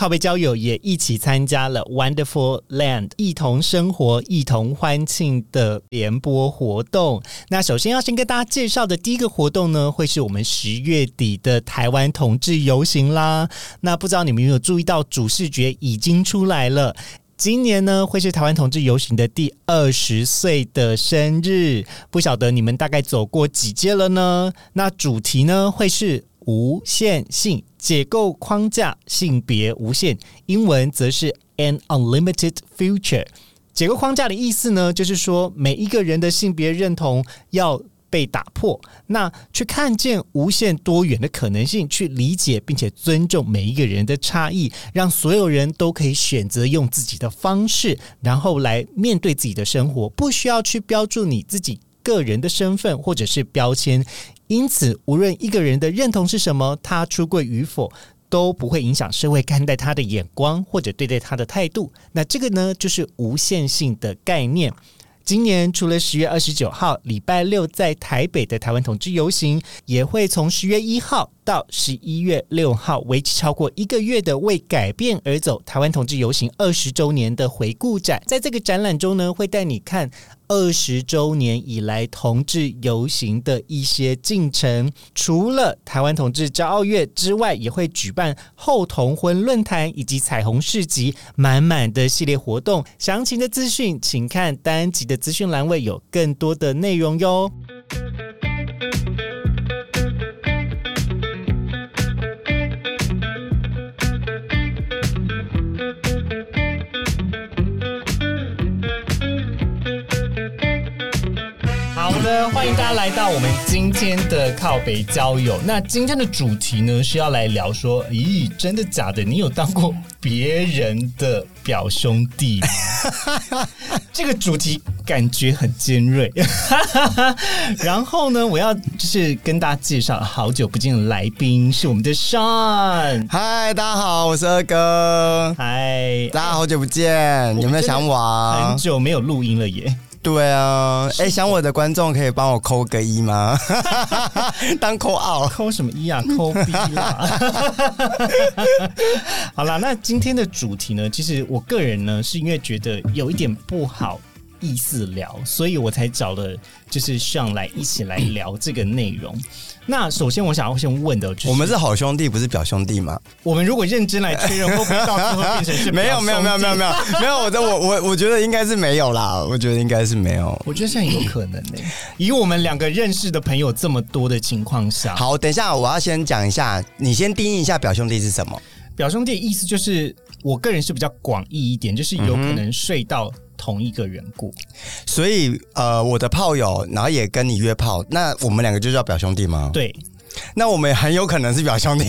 靠背交友也一起参加了 Wonderful Land 一同生活、一同欢庆的联播活动。那首先要先跟大家介绍的第一个活动呢，会是我们十月底的台湾同志游行啦。那不知道你们有没有注意到，主视觉已经出来了。今年呢，会是台湾同志游行的第二十岁的生日，不晓得你们大概走过几届了呢？那主题呢，会是无限性解构框架，性别无限，英文则是 an unlimited future。解构框架的意思呢，就是说每一个人的性别认同要。被打破，那去看见无限多元的可能性，去理解并且尊重每一个人的差异，让所有人都可以选择用自己的方式，然后来面对自己的生活，不需要去标注你自己个人的身份或者是标签。因此，无论一个人的认同是什么，他出柜与否，都不会影响社会看待他的眼光或者对待他的态度。那这个呢，就是无限性的概念。今年除了十月二十九号礼拜六在台北的台湾同志游行，也会从十月一号。到十一月六号，为期超过一个月的为改变而走台湾同志游行二十周年的回顾展，在这个展览中呢，会带你看二十周年以来同志游行的一些进程。除了台湾同志骄傲月之外，也会举办后同婚论坛以及彩虹市集，满满的系列活动。详情的资讯，请看单集的资讯栏位，有更多的内容哟。欢迎大家来到我们今天的靠北交友。那今天的主题呢是要来聊说，咦，真的假的？你有当过别人的表兄弟吗？这个主题感觉很尖锐。然后呢，我要就是跟大家介绍好久不见的来宾是我们的 Sean。嗨，大家好，我是二哥。嗨，大家好久不见，有没有想我？很久没有录音了耶。对啊，哎，想我的观众可以帮我扣个一吗？当扣二，扣什么一啊？扣 B 啦。好啦，那今天的主题呢？其实我个人呢，是因为觉得有一点不好意思聊，所以我才找了就是上来一起来聊这个内容。那首先，我想要先问的，就是我们是好兄弟，不是表兄弟吗？我们如果认真来确认，会不会到最后变成是没有没有没有没有没有没有？我的我我我觉得应该是没有啦，我觉得应该是没有。我觉得现在有可能呢，以我们两个认识的朋友这么多的情况下，好，等一下我要先讲一下，你先定义一下表兄弟是什么？表兄弟意思就是，我个人是比较广义一点，就是有可能睡到。同一个缘故，所以呃，我的炮友，然后也跟你约炮，那我们两个就叫表兄弟吗？对，那我们很有可能是表兄弟。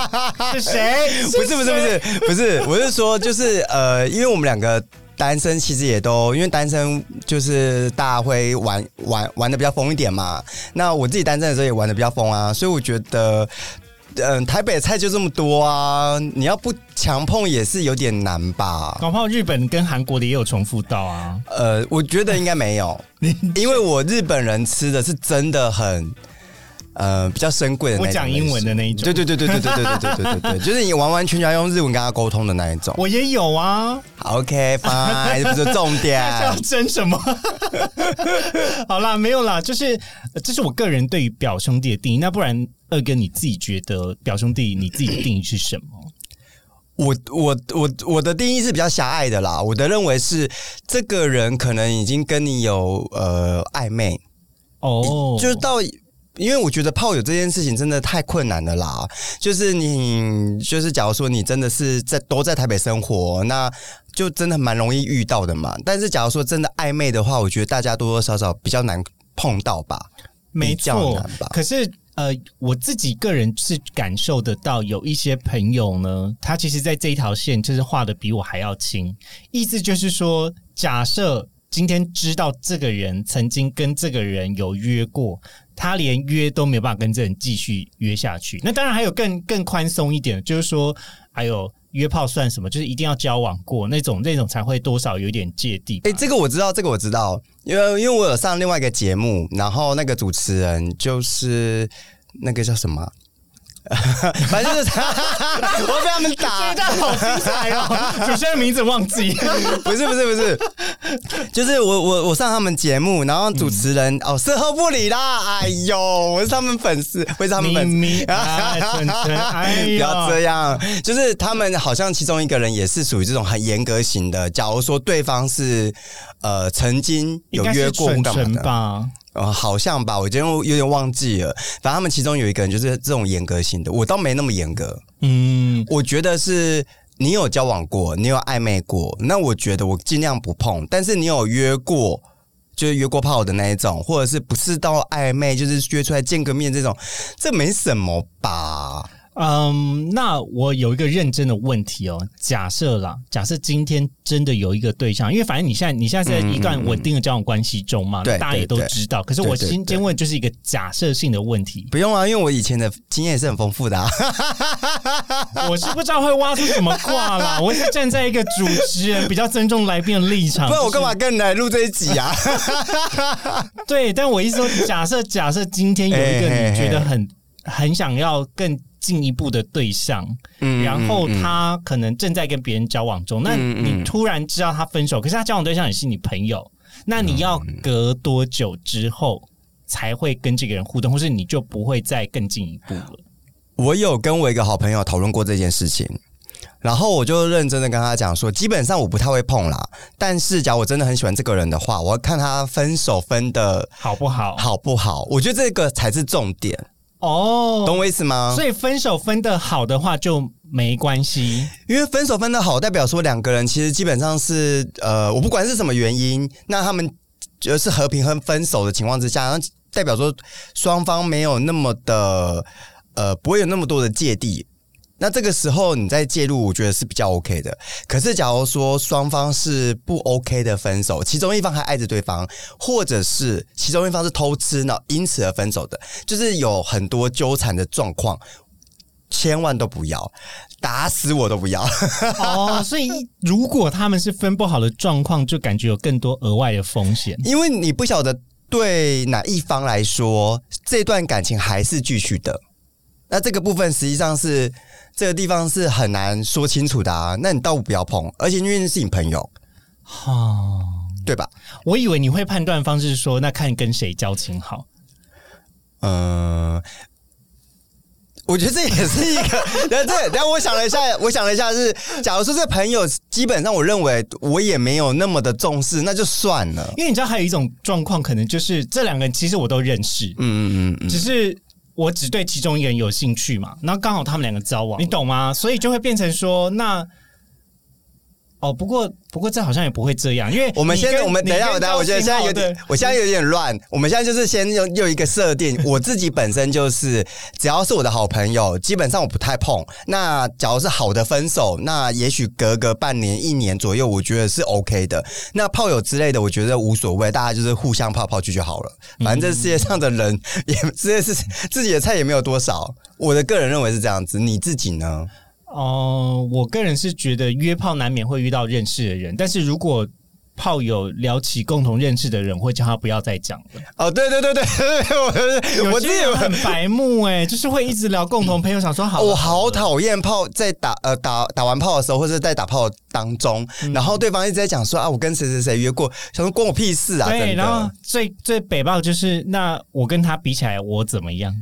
是谁？不是不是不是不是，我是说，就是呃，因为我们两个单身，其实也都因为单身，就是大家会玩玩玩的比较疯一点嘛。那我自己单身的时候也玩的比较疯啊，所以我觉得。嗯，台北菜就这么多啊，你要不强碰也是有点难吧？搞不好日本跟韩国的也有重复到啊。呃，我觉得应该没有，因为我日本人吃的是真的很。呃，比较珍贵的，我讲英文的那一种，对对对对对对对对对对对，就是你完完全全用日文跟他沟通的那一种。我也有啊，OK，fine，不是重点。要争什么？好啦，没有啦，就是这是我个人对于表兄弟的定义。那不然二哥你自己觉得表兄弟你自己的定义是什么？我我我我的定义是比较狭隘的啦。我的认为是这个人可能已经跟你有呃暧昧哦，就是到。因为我觉得炮友这件事情真的太困难了啦。就是你，就是假如说你真的是在都在台北生活，那就真的蛮容易遇到的嘛。但是假如说真的暧昧的话，我觉得大家多多少少比较难碰到吧，没错。吧。可是呃，我自己个人是感受得到，有一些朋友呢，他其实在这一条线就是画的比我还要轻。意思就是说，假设今天知道这个人曾经跟这个人有约过。他连约都没有办法跟这人继续约下去。那当然还有更更宽松一点，就是说还有约炮算什么？就是一定要交往过那种，那种才会多少有点芥蒂。哎，这个我知道，这个我知道，因为因为我有上另外一个节目，然后那个主持人就是那个叫什么？反正就是 我被他们打，这好精彩哦！主持人名字忘记，不是不是不是，就是我我我上他们节目，然后主持人、哦事后不理啦，哎呦，我是他们粉丝，我是他们粉丝。不要这呀，样，就是他们好像其中一个人也是属于这种很严格型的。假如说对方是呃曾经有约过干嘛的，吧？呃，好像吧，我今天有点忘记了。反正他们其中有一个人就是这种严格型的，我倒没那么严格。嗯，我觉得是你有交往过，你有暧昧过，那我觉得我尽量不碰。但是你有约过，就是约过炮的那一种，或者是不是到暧昧，就是约出来见个面这种，这没什么吧？嗯，那我有一个认真的问题哦。假设啦，假设今天真的有一个对象，因为反正你现在你现在是在一段稳定的交往关系中嘛，大家也都知道。可是我今天问就是一个假设性的问题，不用啊，因为我以前的经验也是很丰富的啊。我是不知道会挖出什么卦啦。我是站在一个主持人比较尊重来宾的立场，不然我干嘛跟你来录这一集啊？对，但我意思说，假设假设今天有一个你觉得很很想要更进一步的对象，嗯然后他可能正在跟别人交往中，那你突然知道他分手，可是他交往对象也是你朋友，那你要隔多久之后才会跟这个人互动，或是你就不会再更进一步了？我有跟我一个好朋友讨论过这件事情，然后我就认真的跟他讲说，基本上我不太会碰啦，但是假如我真的很喜欢这个人的话，我要看他分手分的好不好？好不好，我觉得这个才是重点，哦，懂我意思吗？所以分手分的好的话就没关系。因为分手分的好，代表说两个人其实基本上是呃，我不管是什么原因，那他们就是和平和分手的情况之下，那代表说双方没有那么的呃，不会有那么多的芥蒂。那这个时候你再介入，我觉得是比较 OK 的。可是假如说双方是不 OK 的分手，其中一方还爱着对方，或者是其中一方是偷吃呢，因此而分手的，就是有很多纠缠的状况，千万都不要，打死我都不要。哦，所以如果他们是分不好的状况，就感觉有更多额外的风险。因为你不晓得对哪一方来说，这段感情还是继续的。那这个部分实际上是这个地方是很难说清楚的啊。那你倒不要碰，而且因为是你朋友，哦，对吧？我以为你会判断方式是说，那看跟谁交情好。嗯、我觉得这也是一个，然后这，然后我想了一下，我想了一下是，假如说这朋友基本上我认为我也没有那么的重视，那就算了。因为你知道还有一种状况，可能就是这两个人其实我都认识，嗯嗯嗯嗯，只是我只对其中一个人有兴趣嘛，那刚好他们两个交往，你懂吗？所以就会变成说，那哦，不过不过这好像也不会这样，因为我们先，我们等一下，我等一下，我觉得现在有点我现在有点乱。我们现在就是先用用一个设定，我自己本身就是，只要是我的好朋友，基本上我不太碰。那假如是好的分手，那也许隔个半年、一年左右，我觉得是 OK 的。那炮友之类的，我觉得无所谓，大家就是互相泡泡去就好了。反正这世界上的人 也，这是自己的菜也没有多少。我的个人认为是这样子，你自己呢？哦，我个人是觉得约炮难免会遇到认识的人，但是如果炮友聊起共同认识的人，会叫他不要再讲了。哦，对对对对，我我有自己些人很白目哎、就是会一直聊共同朋友，想说好了，我好讨厌炮在打呃打打完炮的时候，或者在打炮当中，嗯然后对方一直在讲说啊，我跟谁谁谁约过，想说关我屁事啊！对，然后最最北爆就是，那我跟他比起来，我怎么样？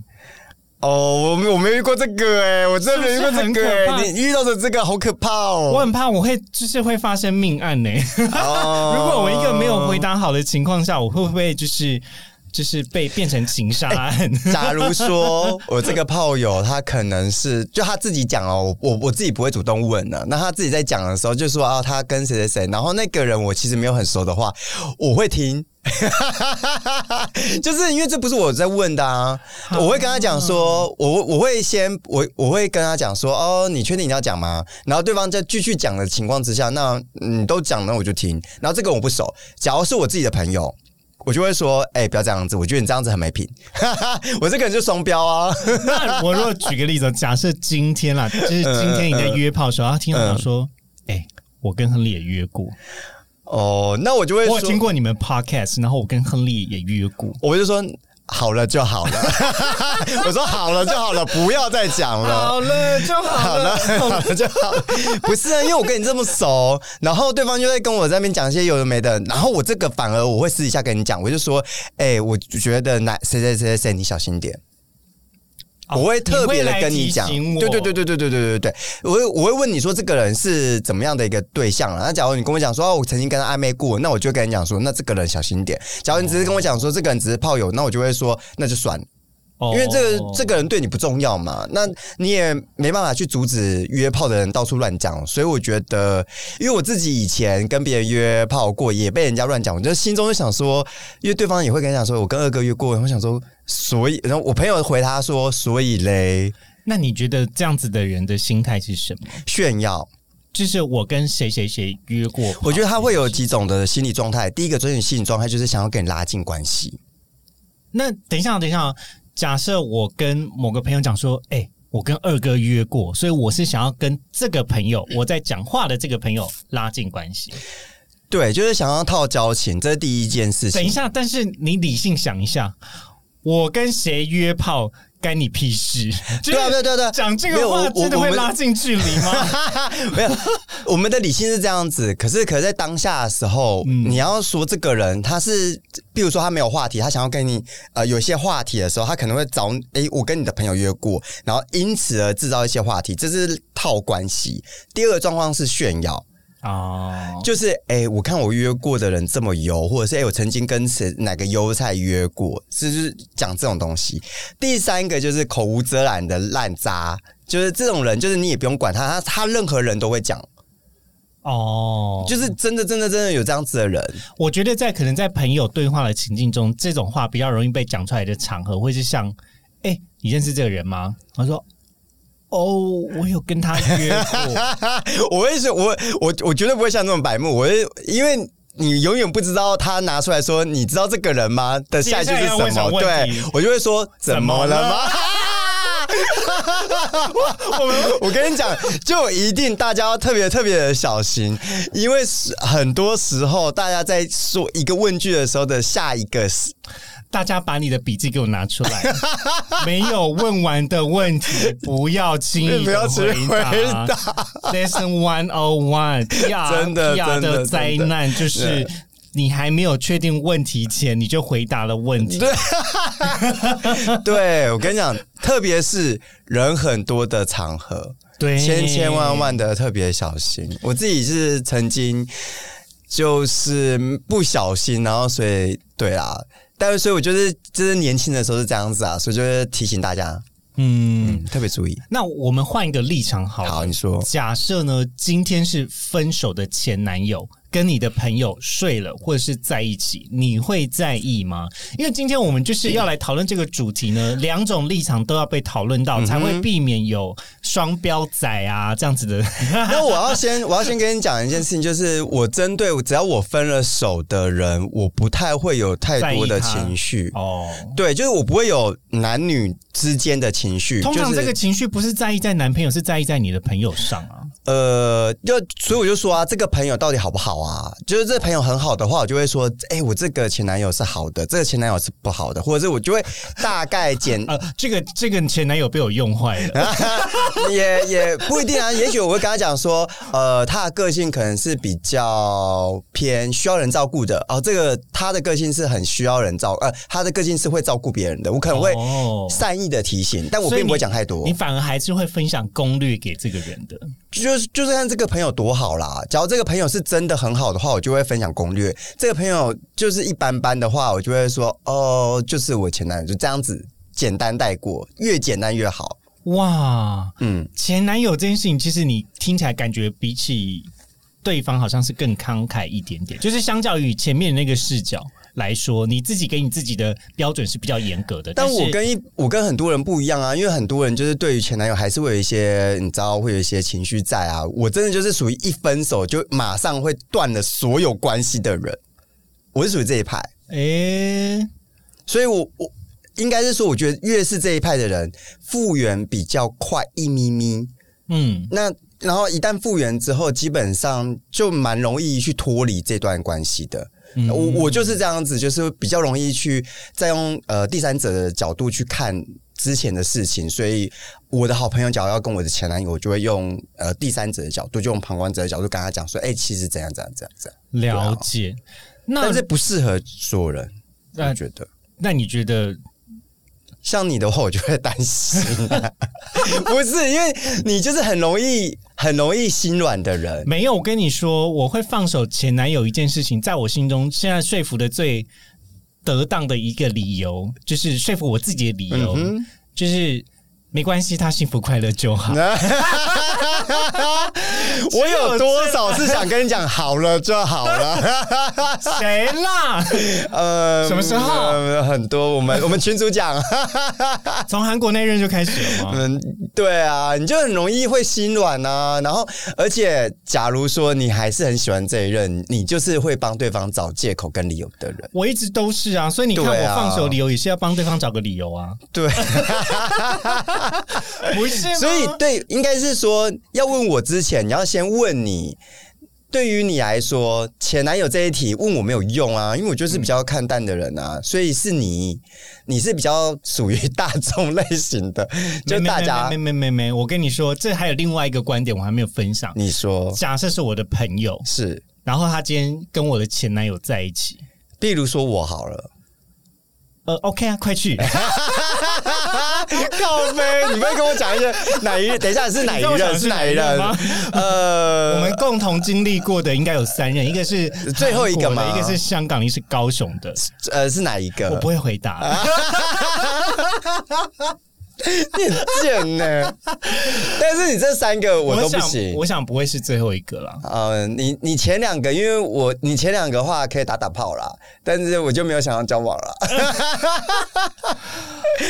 哦，我没我没遇过这个哎、我真的没遇过这个你遇到的这个好可怕哦！我很怕我会就是会发生命案呢、哦。如果我一个没有回答好的情况下，我会不会就是就是被变成情杀案？假如说我这个炮友他可能是就他自己讲哦，我我自己不会主动问的。那他自己在讲的时候就说啊，他跟谁谁谁，然后那个人我其实没有很熟的话，我会听。就是因为这不是我在问的啊，我会跟他讲说，我我会先我我会跟他讲说，哦，你确定你要讲吗？然后对方在继续讲的情况之下，那你都讲了我就听。然后这个我不熟，假如是我自己的朋友，我就会说，哎、不要这样子，我觉得你这样子很没品。我这个人就双标啊。那我如果举个例子，假设今天啦，就是今天你在约炮的时候，他听到我说，哎、我跟亨利也约过，哦，那我就会我有听，过你们 podcast，然后我跟亨利也约过。我就说，好了就好了，我说好了就好了，不要再讲了。好了就好好了，好了就好了。不是啊，因为我跟你这么熟，然后对方就会跟我在那边讲一些有的没的，然后我这个反而我会私底下跟你讲，我就说，哎、我觉得哪谁谁谁谁谁，你小心点。哦我会特别的跟你你讲，对对对对对对对对对，我会我会问你说这个人是怎么样的一个对象啊？那假如你跟我讲说、哦、我曾经跟他暧昧过，那我就跟你讲说，那这个人小心点。假如你只是跟我讲说这个人只是炮友，那我就会说那就算了。哦。因为这个这个人对你不重要嘛，那你也没办法去阻止约炮的人到处乱讲，所以我觉得，因为我自己以前跟别人约炮过，也被人家乱讲，我就心中就想说，因为对方也会跟你讲说，我跟二哥约过，我想说，所以，然后我朋友回他说，所以嘞，那你觉得这样子的人的心态是什么？炫耀，就是我跟谁谁谁约过，我觉得他会有几种的心理状态，第一个就是心理状态就是想要跟你拉近关系，那等一下，等一下，假设我跟某个朋友讲说，哎、我跟二哥约过，所以我是想要跟这个朋友，我在讲话的这个朋友拉近关系。对，就是想要套交情，这是第一件事情。等一下，但是你理性想一下，我跟谁约炮干你屁事？对啊，对啊对啊对啊，讲这个话真的会拉近距离吗？没有，我们的理性是这样子，可是可是在当下的时候，嗯你要说这个人他是，比如说他没有话题，他想要跟你呃有一些话题的时候，他可能会找诶，我跟你的朋友约过，然后因此而制造一些话题，这是套关系。第二个状况是炫耀，哦，就是诶，我看我约过的人这么油，或者是诶，我曾经跟谁哪个优菜约过，就是讲这种东西。第三个就是口无遮拦的烂渣，就是这种人，就是你也不用管他，他他任何人都会讲。哦，就是真的真的真的有这样子的人，我觉得在可能在朋友对话的情境中，这种话比较容易被讲出来的场合，会是像，哎、你认识这个人吗？他说，哦，我有跟他约过。我会说，我我我绝对不会像这种白目，我会因为。你永远不知道他拿出来说，你知道这个人吗？的下一句是什么？对我就会说，怎么了吗？我 们我跟你讲，就一定大家要特别特别的小心，因为是很多时候大家在说一个问句的时候的下一个是大家把你的笔记给我拿出来，没有问完的问题不要轻易 不要的回回答。Lesson One O One，真的真的的灾难就是。你还没有确定问题前，你就回答了问题。对我跟你讲，特别是人很多的场合，对，千千万万的特别小心。我自己是曾经就是不小心，然后所以对啦，但是所以我就是就是年轻的时候是这样子啊，所以就是提醒大家，嗯，嗯，特别注意。那我们换一个立场好了。好，你说，假设呢，今天是分手的前男友跟你的朋友睡了，或者是在一起，你会在意吗？因为今天我们就是要来讨论这个主题呢，两种立场都要被讨论到，才会避免有双标仔啊这样子的。那我要先我要先跟你讲一件事情，就是我针对只要我分了手的人，我不太会有太多的情绪。哦，对，就是我不会有男女之间的情绪。通常这个情绪不是在意在男朋友，是在意在你的朋友上啊。呃，就所以我就说啊，这个朋友到底好不好啊？就是这个朋友很好的话，我就会说，哎、我这个前男友是好的，这个前男友是不好的，或者是我就会大概简呃，这个这个前男友被我用坏了。也也不一定啊，也许我会跟他讲说，呃，他的个性可能是比较偏需要人照顾的哦，这个他的个性是很需要人照，呃，他的个性是会照顾别人的，我可能会哦善意的提醒，但我并不会讲太多你，反而还是会分享攻略给这个人的。就是就是看这个朋友多好啦。假如这个朋友是真的很好的话，我就会分享攻略；这个朋友就是一般般的话，我就会说，哦，就是我前男友，就这样子简单带过，越简单越好。哇，嗯，前男友这件事情，其实你听起来感觉比起对方好像是更慷慨一点点，就是相较于前面那个视角来说，你自己给你自己的标准是比较严格的。但我跟一我跟很多人不一样啊，因为很多人就是对于前男友还是会有一些你知道会有一些情绪在啊。我真的就是属于一分手就马上会断了所有关系的人，我是属于这一派，诶、所以我我应该是说，我觉得越是这一派的人复原比较快一咪咪。嗯，那然后一旦复原之后，基本上就蛮容易去脱离这段关系的。嗯。我我就是这样子，就是比较容易去再用呃第三者的角度去看之前的事情，所以我的好朋友假如要跟我的前男友，我就会用呃第三者的角度，就用旁观者的角度跟他讲说，哎、其实怎样怎样怎样怎样，了解。那但是不适合所有人，那我觉得。那你觉得像你的话，我就会担心、不是因为你就是很容易、很容易心软的人。没有？我跟你说，我会放手前男友一件事情，在我心中现在说服的最得当的一个理由，就是说服我自己的理由，嗯就是没关系，他幸福快乐就好。我有多少是想跟你讲好了就好了？谁啦？呃，什么时候呃很多，我们我们群主讲，从韩国那任就开始了吗？嗯，对啊，你就很容易会心软呐、然后，而且，假如说你还是很喜欢这一任，你就是会帮对方找借口跟理由的人。我一直都是啊，所以你看我放手理由也是要帮对方找个理由啊，对，不是？所以对，应该是说要问我之前，你要先问你。对于你来说，前男友这一题问我没有用啊，因为我就是比较看淡的人啊，所以是你，你是比较属于大众类型的，就大家没没没没没，我跟你说，这还有另外一个观点我还没有分享。你说假设是我的朋友，是，然后他今天跟我的前男友在一起，比如说我好了，呃，OK 啊，快去，靠飞，你不会跟我讲一些哪一？等一下是哪一任？是是哪一任？呃，我们共同经历过的应该有三任，一个是最后一个韩国的吗一个是香港，一个是高雄的。呃是哪一个？我不会回答，你很贱呢。但是你这三个我都不行。我想不会是最后一个了。呃，你你前两个，因为我你前两个话可以打打炮啦，但是我就没有想要交往了。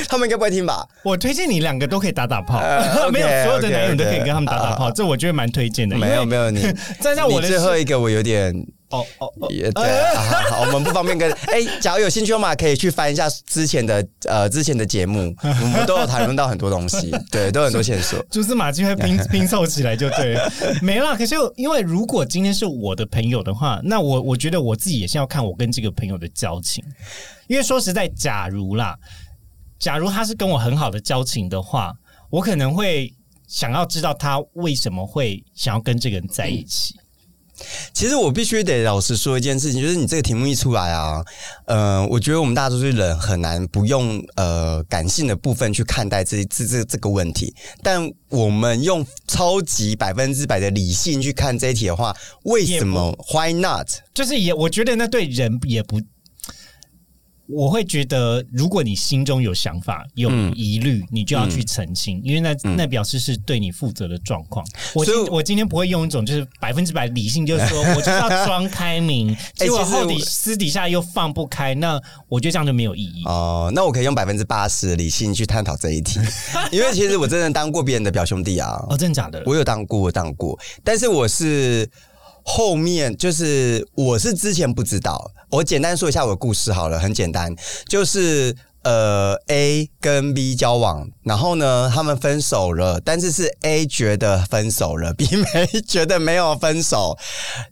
他们应该不会听吧？我推荐你两个都可以打打炮，呃没有所有的男友都可以跟他们打打炮，这我觉得蛮推荐的。没有没有，你，站在我的最后一个我有点哦哦哦，也对、啊我们不方便跟哎、假如有兴趣的话，可以去翻一下之前的呃之前的节目，我们都有谈论到很多东西，对，都有很多线索。蛛丝马迹会拼 拼凑起来就对了，没啦。可是因为如果今天是我的朋友的话，那我我觉得我自己也是要看我跟这个朋友的交情，因为说实在，假如啦，假如他是跟我很好的交情的话，我可能会想要知道他为什么会想要跟这个人在一起。其实我必须得老实说一件事情，就是你这个题目一出来啊，呃，我觉得我们大多数人很难不用呃感性的部分去看待这这这这个问题，但我们用超级百分之百的理性去看这一题的话，为什么？Why not？就是也，我觉得那对人也不，我会觉得，如果你心中有想法、有嗯疑虑，你就要去澄清，因为那那表示是对你负责的状况。我今我今天不会用一种就是百分之百理性，就是说 我就是要装开明，结果后底私底下又放不开，那我觉得这样就没有意义。哦、那我可以用百分之八十的理性去探讨这一题，因为其实我真的当过别人的表兄弟啊，哦，真的假的？我有当过，我当过，但是我是后面，就是我是之前不知道。我简单说一下我的故事好了，很简单，就是呃 A 跟 B 交往，然后呢他们分手了，但是是 A 觉得分手了，B 没觉得没有分手，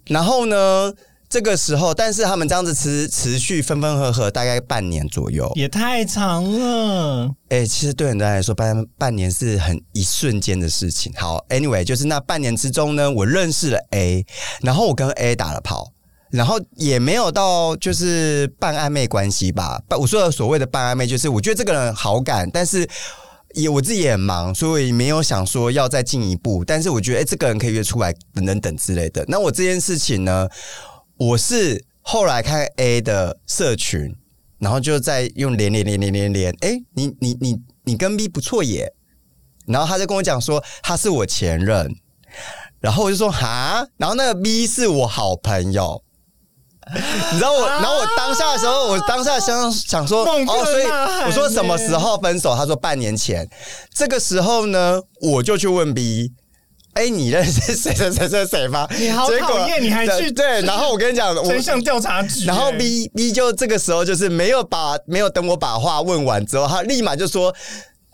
然后呢。这个时候，但是他们这样子持持续分分合合大概半年左右。也太长了。哎、其实对很多人来说，半半年是很一瞬间的事情。好，anyway，就是那半年之中呢，我认识了 A，然后我跟 A 打了炮，然后也没有到就是半暧昧关系吧。我说的所谓的半暧昧，就是我觉得这个人好感，但是。也我自己也很忙，所以没有想说要再进一步。但是我觉得，哎、这个人可以约出来，等等等之类的。那我这件事情呢，我是后来看 A 的社群，然后就在用连连连连连连，哎、你你你你跟 B 不错耶，然后他就跟我讲说他是我前任，然后我就说哈，然后那个 B 是我好朋友。你知道我，然后我当下的时候，我当下想想说，哦，所以我说什么时候分手？他说半年前。这个时候呢，我就去问 B，哎，你认识谁谁谁谁谁吗？你好结果讨厌你还去对，然后我跟你讲，我真相调查局，然后哎 B B 就这个时候就是没有把没有等我把话问完之后，他立马就说。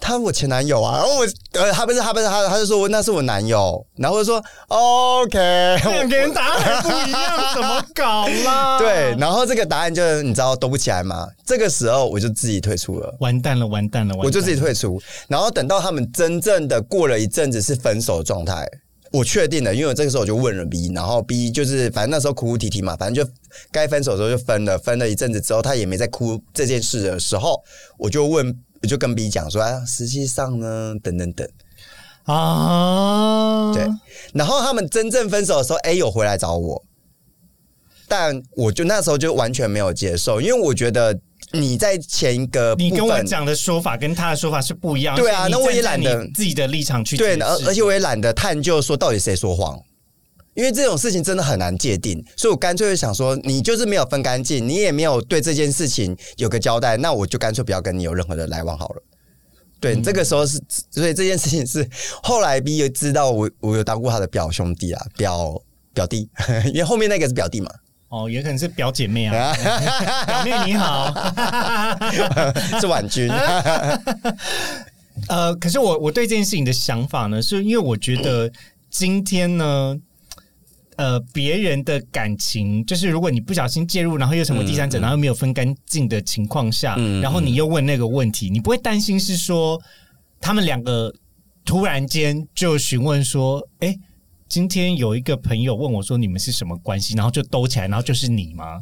他我前男友啊，然后我呃，他不是他不是他，他就说那是我男友，然后我就说 OK，两个人答案不一样，怎么搞啦？对，，然后这个答案就是你知道兜不起来嘛？这个时候我就自己退出了。完蛋了，完蛋了，完蛋了我就自己退出，然后等到他们真正的过了一阵子是分手的状态，我确定了，因为我这个时候我就问了 B，然后 B 就是反正那时候哭哭啼啼嘛，反正就该分手的时候就分了，分了一阵子之后，他也没再哭这件事的时候，我就问，我就跟 B 讲说，啊，实际上呢，等等等，啊！对，然后他们真正分手的时候，A 有回来找我，但我就那时候就完全没有接受，因为我觉得你在前一个你跟我讲的说法跟他的说法是不一样。对啊那我也懒得自己的立场去对，而而且我也懒得探究说到底谁说谎，因为这种事情真的很难界定，所以我干脆就想说，你就是没有分干净，你也没有对这件事情有个交代，那我就干脆不要跟你有任何的来往好了。对，嗯这个时候是，所以这件事情是后来 B 又知道我我有当过他的表兄弟啊，表表弟，因为后面那个是表弟嘛。哦，也可能是表姐妹啊，表妹你好。是婉君，呃，可是我我对这件事情的想法呢，是因为我觉得今天呢，呃，别人的感情，就是如果你不小心介入，然后又成为第三者，然后没有分干净的情况下，嗯然后你又问那个问题，你不会担心是说他们两个突然间就询问说，哎、今天有一个朋友问我说你们是什么关系，然后就兜起来，然后就是你吗？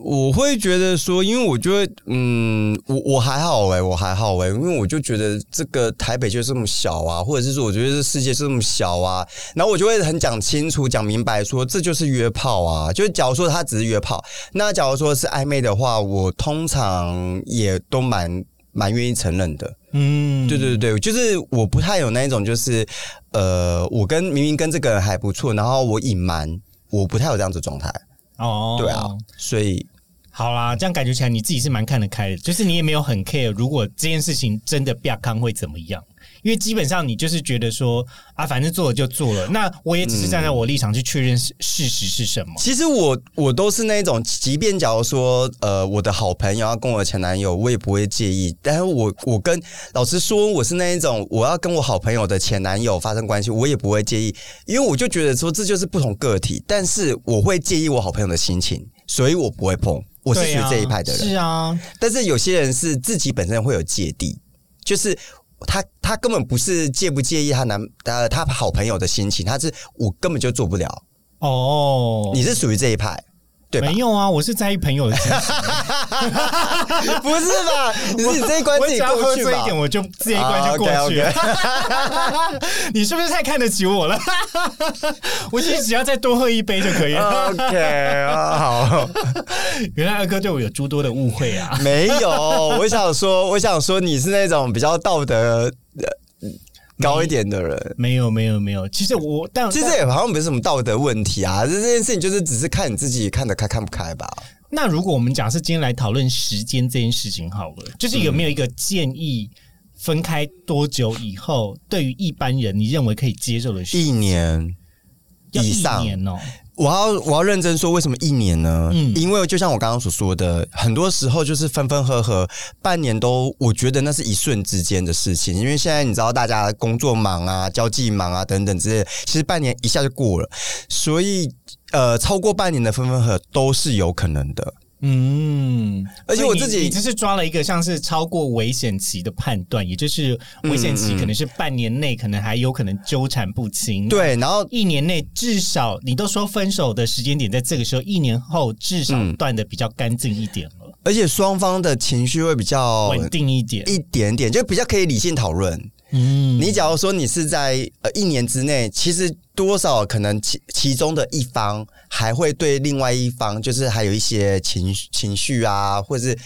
我会觉得说，因为我就会，嗯，我我还好哎、我还好哎、因为我就觉得这个台北就这么小啊，或者是说，我觉得这世界是这么小啊，然后我就会很讲清楚、讲明白说，这就是约炮啊。就是假如说他只是约炮，那假如说是暧昧的话，我通常也都蛮蛮愿意承认的。嗯，对对对，就是我不太有那一种，就是呃，我跟明明跟这个人还不错，然后我隐瞒，我不太有这样子状态。哦，对啊，所以好啦，这样感觉起来你自己是蛮看得开的，就是你也没有很 care，如果这件事情真的变康会怎么样？因为基本上你就是觉得说啊，反正做了就做了，那我也只是站在我立场去确认事事实是什么。其实我我都是那种，即便假如说呃我的好朋友要跟我前男友，我也不会介意。但是我我跟老实说，我是那一种，我要跟我好朋友的前男友发生关系，我也不会介意，因为我就觉得说这就是不同个体。但是我会介意我好朋友的心情，所以我不会碰。我是属于对啊这一派的人。是啊，但是有些人是自己本身会有芥蒂，就是他他根本不是介不介意她男呃她好朋友的心情，她是我根本就做不了。哦，你是属于这一派，对吧没？有啊？我是在意朋友的心情，不是吧？你是你这一关自己过去吧喝一点，？我就这一关就过去 你是不是太看得起我了？我其实只要再多喝一杯就可以了。OK 啊，好，原来二哥对我有诸多的误会啊！没有。我想说，我想说，你是那种比较道德呃高一点的人。没有没有没有，其实我但其实也好像没什么道德问题啊，这这件事情就是只是看你自己看得开看不开吧。那如果我们假设今天来讨论时间这件事情好了，就是有没有一个建议，分开多久以后，对于一般人你认为可以接受的时一年一以上年哦、我要我要认真说，为什么一年呢？嗯因为就像我刚刚所说的，很多时候就是分分合合，半年都我觉得那是一瞬之间的事情。因为现在你知道大家工作忙啊、交际忙啊等等之类的，其实半年一下就过了，所以呃，超过半年的分分合合都是有可能的。嗯，而且我自己你只是抓了一个像是超过危险期的判断，也就是危险期可能是半年内，可能还有可能纠缠不清。。对，然后一年内至少你都说分手的时间点在这个时候，一年后至少嗯断的比较干净一点了，而且双方的情绪会比较稳定一点。一点点，就比较可以理性讨论。嗯，你假如说你是在呃一年之内，其实多少可能其其中的一方还会对另外一方，就是还有一些情情绪啊，或者是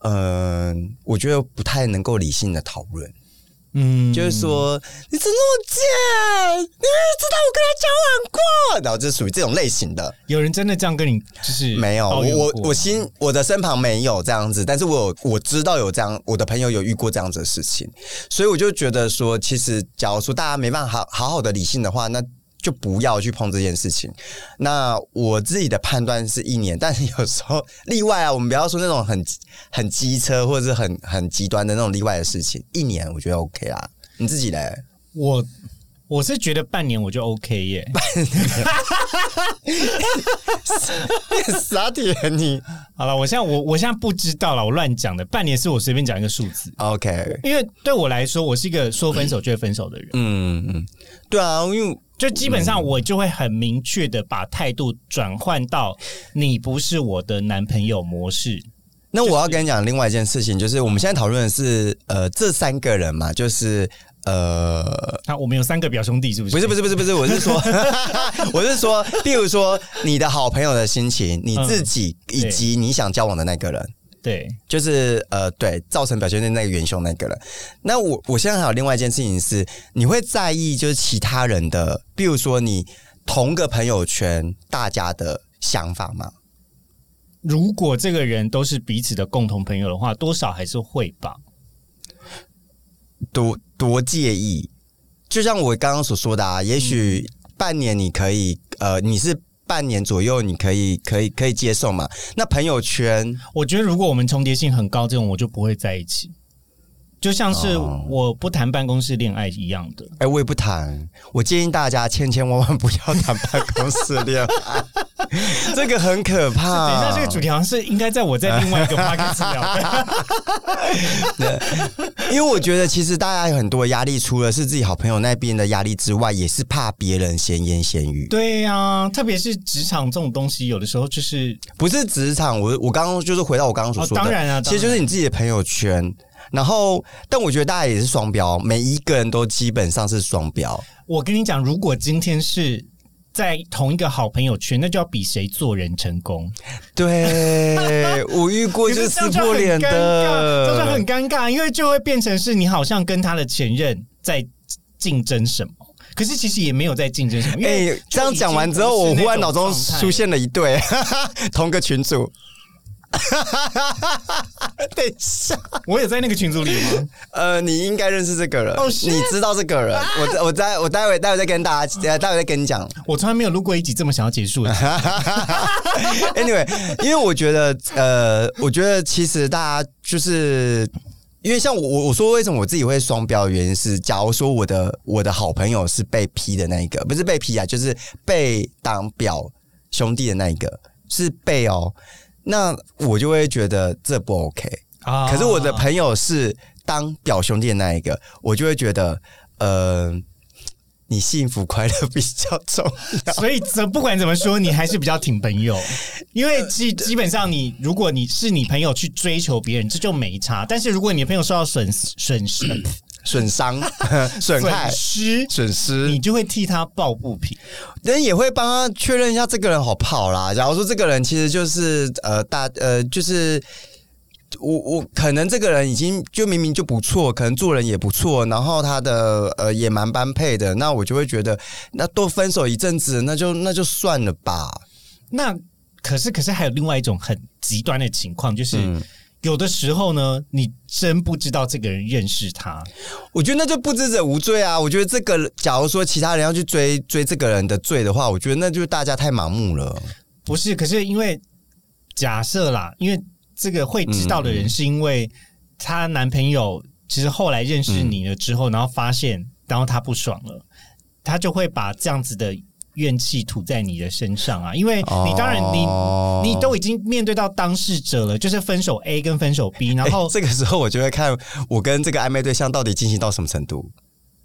嗯、我觉得不太能够理性的讨论。嗯就是说你怎么那么贱？你明明知道我跟他交往过，然后就属于这种类型的。有人真的这样跟你就是没有，我我心我的身旁没有这样子，但是我有我知道有这样，我的朋友有遇过这样子的事情，所以我就觉得说，其实假如说大家没办法好好好的理性的话，那就不要去碰这件事情。那我自己的判断是一年，但是有时候 例外啊，我们不要说那种很很机车或者是很很极端的那种例外的事情，一年我觉得 OK 啦。你自己嘞？我我是觉得半年我就 OK 耶。傻铁你好了，我现在我我现在不知道了，我乱讲的。半年是我随便讲一个数字，OK？因为对我来说，我是一个说分手就会分手的人，嗯嗯，对啊，因为就基本上我就会很明确的把态度转换到你不是我的男朋友模式。那我要跟你讲另外一件事情，就是我们现在讨论的是呃这三个人嘛，就是呃那我们有三个表兄弟，是不是？不是不是不是不是，我是说 我是说，例如说你的好朋友的心情，你自己以及你想交往的那个人。对，就是呃，对，造成表现的那个元凶那个了。那我我现在还有另外一件事情是，你会在意就是其他人的，比如说你同个朋友圈大家的想法吗？如果这个人都是彼此的共同朋友的话，多少还是会吧。多多介意？就像我刚刚所说的啊，也许半年你可以，呃，你是半年左右你可以可以可以接受嘛？那朋友圈我觉得如果我们重叠性很高，这种我就不会在一起。就像是哦我不谈办公室恋爱一样的。哎、我也不谈。我建议大家千千万万不要谈办公室恋爱，这个很可怕。等一下，这个主题好像是应该在我在另外一个 podcast 聊的。因为我觉得其实大家有很多压力，除了是自己好朋友那边的压力之外，也是怕别人闲言闲语。对呀、特别是职场这种东西，有的时候就是不是职场，我我刚刚就是回到我刚刚所说的，哦当然啊其实就是你自己的朋友圈。然后，但我觉得大家也是双标，每一个人都基本上是双标。我跟你讲，如果今天是在同一个好朋友圈，那就要比谁做人成功。对我遇过就是撕破脸的，就是很尴尬，因为就会变成是你好像跟他的前任在竞争什么，可是其实也没有在竞争什么。哎、这样讲完之后，我忽然脑中出现了一对 同个群组。等一下，我也在那个群组里吗？呃，你应该认识这个人 Oh, 你知道这个人。我我待我待会待会再跟大家，呃待会再跟你讲。我从来没有录过一集这么想要结束的。anyway，因为我觉得，呃，我觉得其实大家就是。因为像我我我说为什么我自己会双标的原因是，假如说我的我的好朋友是被批的那一个，不是被批啊，就是被当表兄弟的那一个，是被哦，那我就会觉得这不 OK。啊可是我的朋友是当表兄弟的那一个，我就会觉得，呃，你幸福快乐比较重要。所以怎不管怎么说，你还是比较挺朋友，因为基基本上你如果你是你朋友去追求别人，这就没差。但是如果你的朋友受到损损失、损伤、损害损、失，损失，你就会替他抱不平。人也会帮他确认一下这个人好不好啦。假如说这个人其实就是呃大呃就是。我我可能这个人已经就明明就不错，可能做人也不错，然后他的呃也蛮般配的，那我就会觉得，那都分手一阵子，那就那就算了吧。那可是可是还有另外一种很极端的情况，就是、嗯有的时候呢，你真不知道这个人认识他，我觉得那就不知者无罪啊！我觉得这个，假如说其他人要去追追这个人的罪的话，我觉得那就是大家太盲目了。不是？可是因为假设啦，因为这个会知道的嗯人是因为她男朋友其实后来认识你了之后，然后发现，然后他不爽了，他就会把这样子的怨气吐在你的身上啊！因为你当然你、哦你都已经面对到当事者了，就是分手 A 跟分手 B，然后、欸这个时候我就会看我跟这个暧昧对象到底进行到什么程度。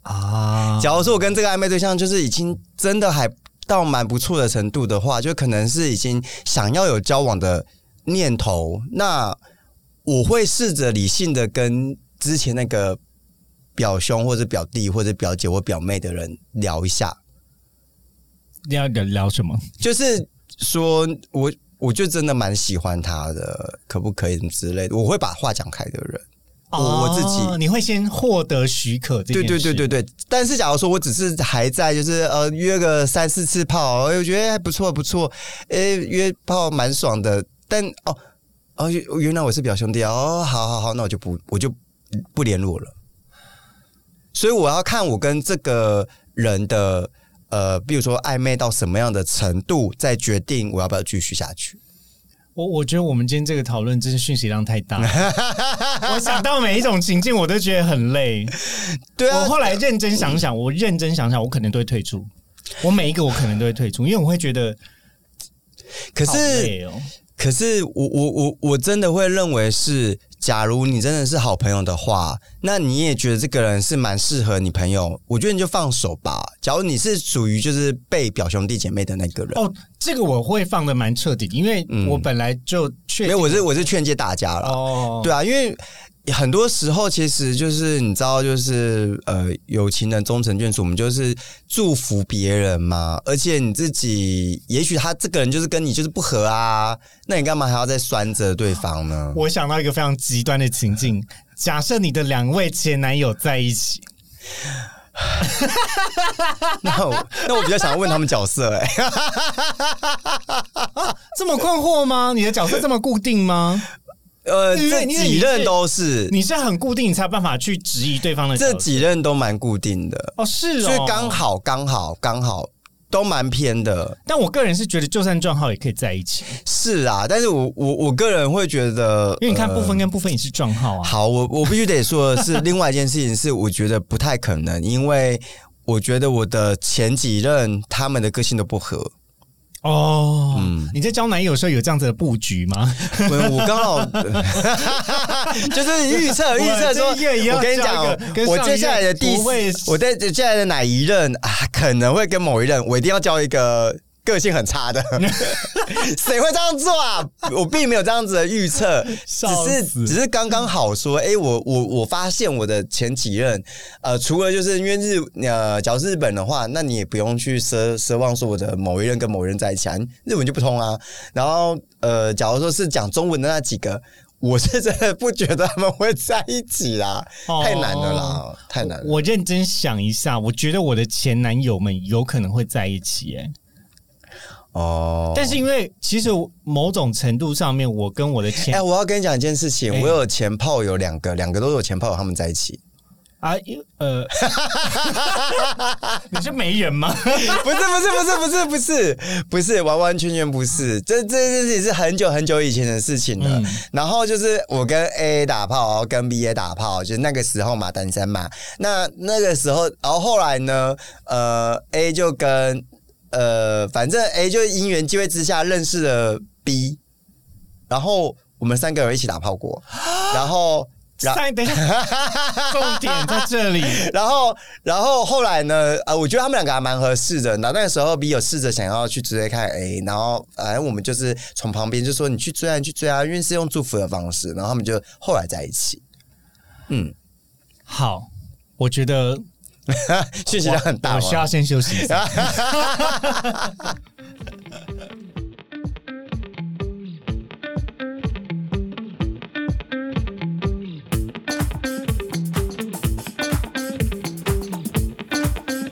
啊，假如说我跟这个暧昧对象就是已经真的还到蛮不错的程度的话，就可能是已经想要有交往的念头，那我会试着理性的跟之前那个表兄或者表弟或者表姐或表妹的人聊一下，你要聊聊什么？就是说我我就真的蛮喜欢他的，可不可以之类的，我会把话讲开的人。我我自己哦你会先获得许可这对，对对对对，但是假如说我只是还在就是呃约个三四次炮，哎我觉得还不错不错，哎约炮蛮爽的，但哦哦原原来我是表兄弟哦，好好好，那我就不我就不联络了。所以我要看我跟这个人的呃，比如说暧昧到什么样的程度，再决定我要不要继续下去。我我觉得我们今天这个讨论真是讯息量太大，我想到每一种情境我都觉得很累。对啊，我后来认真想想，我认真想想，我可能都会退出。我每一个我可能都会退出，因为我会觉得可是哦。可是我我我我真的会认为是，假如你真的是好朋友的话，那你也觉得这个人是蛮适合你朋友，我觉得你就放手吧。假如你是属于就是被表兄弟姐妹的那个人，哦，这个我会放的蛮彻底，因为我本来就劝因为我是我是劝诫大家了。哦，对啊，因为很多时候其实就是你知道，就是呃，有情人终成眷属，我们就是祝福别人嘛。而且你自己，也许他这个人就是跟你就是不合啊，那你干嘛还要再拴着对方呢？我想到一个非常极端的情境，假设你的两位前男友在一起，那我那我比较想要问他们角色、哎，这么困惑吗？你的角色这么固定吗？呃，这几任都是，你是很固定，你才有办法去质疑对方的这几任都蛮固定的，哦，是哦，所以刚。好刚好刚好都蛮偏的。但我个人是觉得，就算撞号也可以在一起，是啊，但是我我我个人会觉得，因为你看呃部分跟部分也是撞号啊。好，我我必须得说的是，另外一件事情是，我觉得不太可能，因为我觉得我的前几任他们的个性都不合。哦，嗯你在交男友的时候有这样子的布局吗？我我刚好 就是预测预测说，我跟你讲，我接下来的第不会我在接下来的哪一任啊，可能会跟某一任，我一定要交一个。个性很差的，谁会这样做啊？我并没有这样子的预测，只是只是刚刚好说，哎、我我我发现我的前几任，呃，除了就是因为日呃，假如日本的话，那你也不用去奢奢望说我的某一任跟某一任在一起啊，日文就不通啊。然后呃，假如说是讲中文的那几个，我是真的不觉得他们会在一起啦，哦太难了啦，太难了。我认真想一下，我觉得我的前男友们有可能会在一起，哎，哦，但是因为其实某种程度上面，我跟我的前哎、我要跟你讲一件事情，哎我有前炮友两个，两个都有前炮友，他们在一起。啊，因呃，你是媒人吗？不是不是不是不是不是不是完完全全不是，这这件事情是很久很久以前的事情了。嗯然后就是我跟 A 打炮，然后跟 B 也打炮，就是那个时候嘛，单身嘛。那那个时候，然后后来呢，呃，A 就跟呃，反正 A 就因缘机会之下认识了 B，然后我们三个人一起打炮过，然后。然后，等一下，重点在这里。然后，然后后来呢？呃，我觉得他们两个还蛮合适的。然后那个时候，B 有试着想要去追看 A，然后反正我们就是从旁边就说你去追啊，你去追啊，因为是用祝福的方式。然后他们就后来在一起。嗯，好，我觉得 讯息量很大我吗需要先休息一下。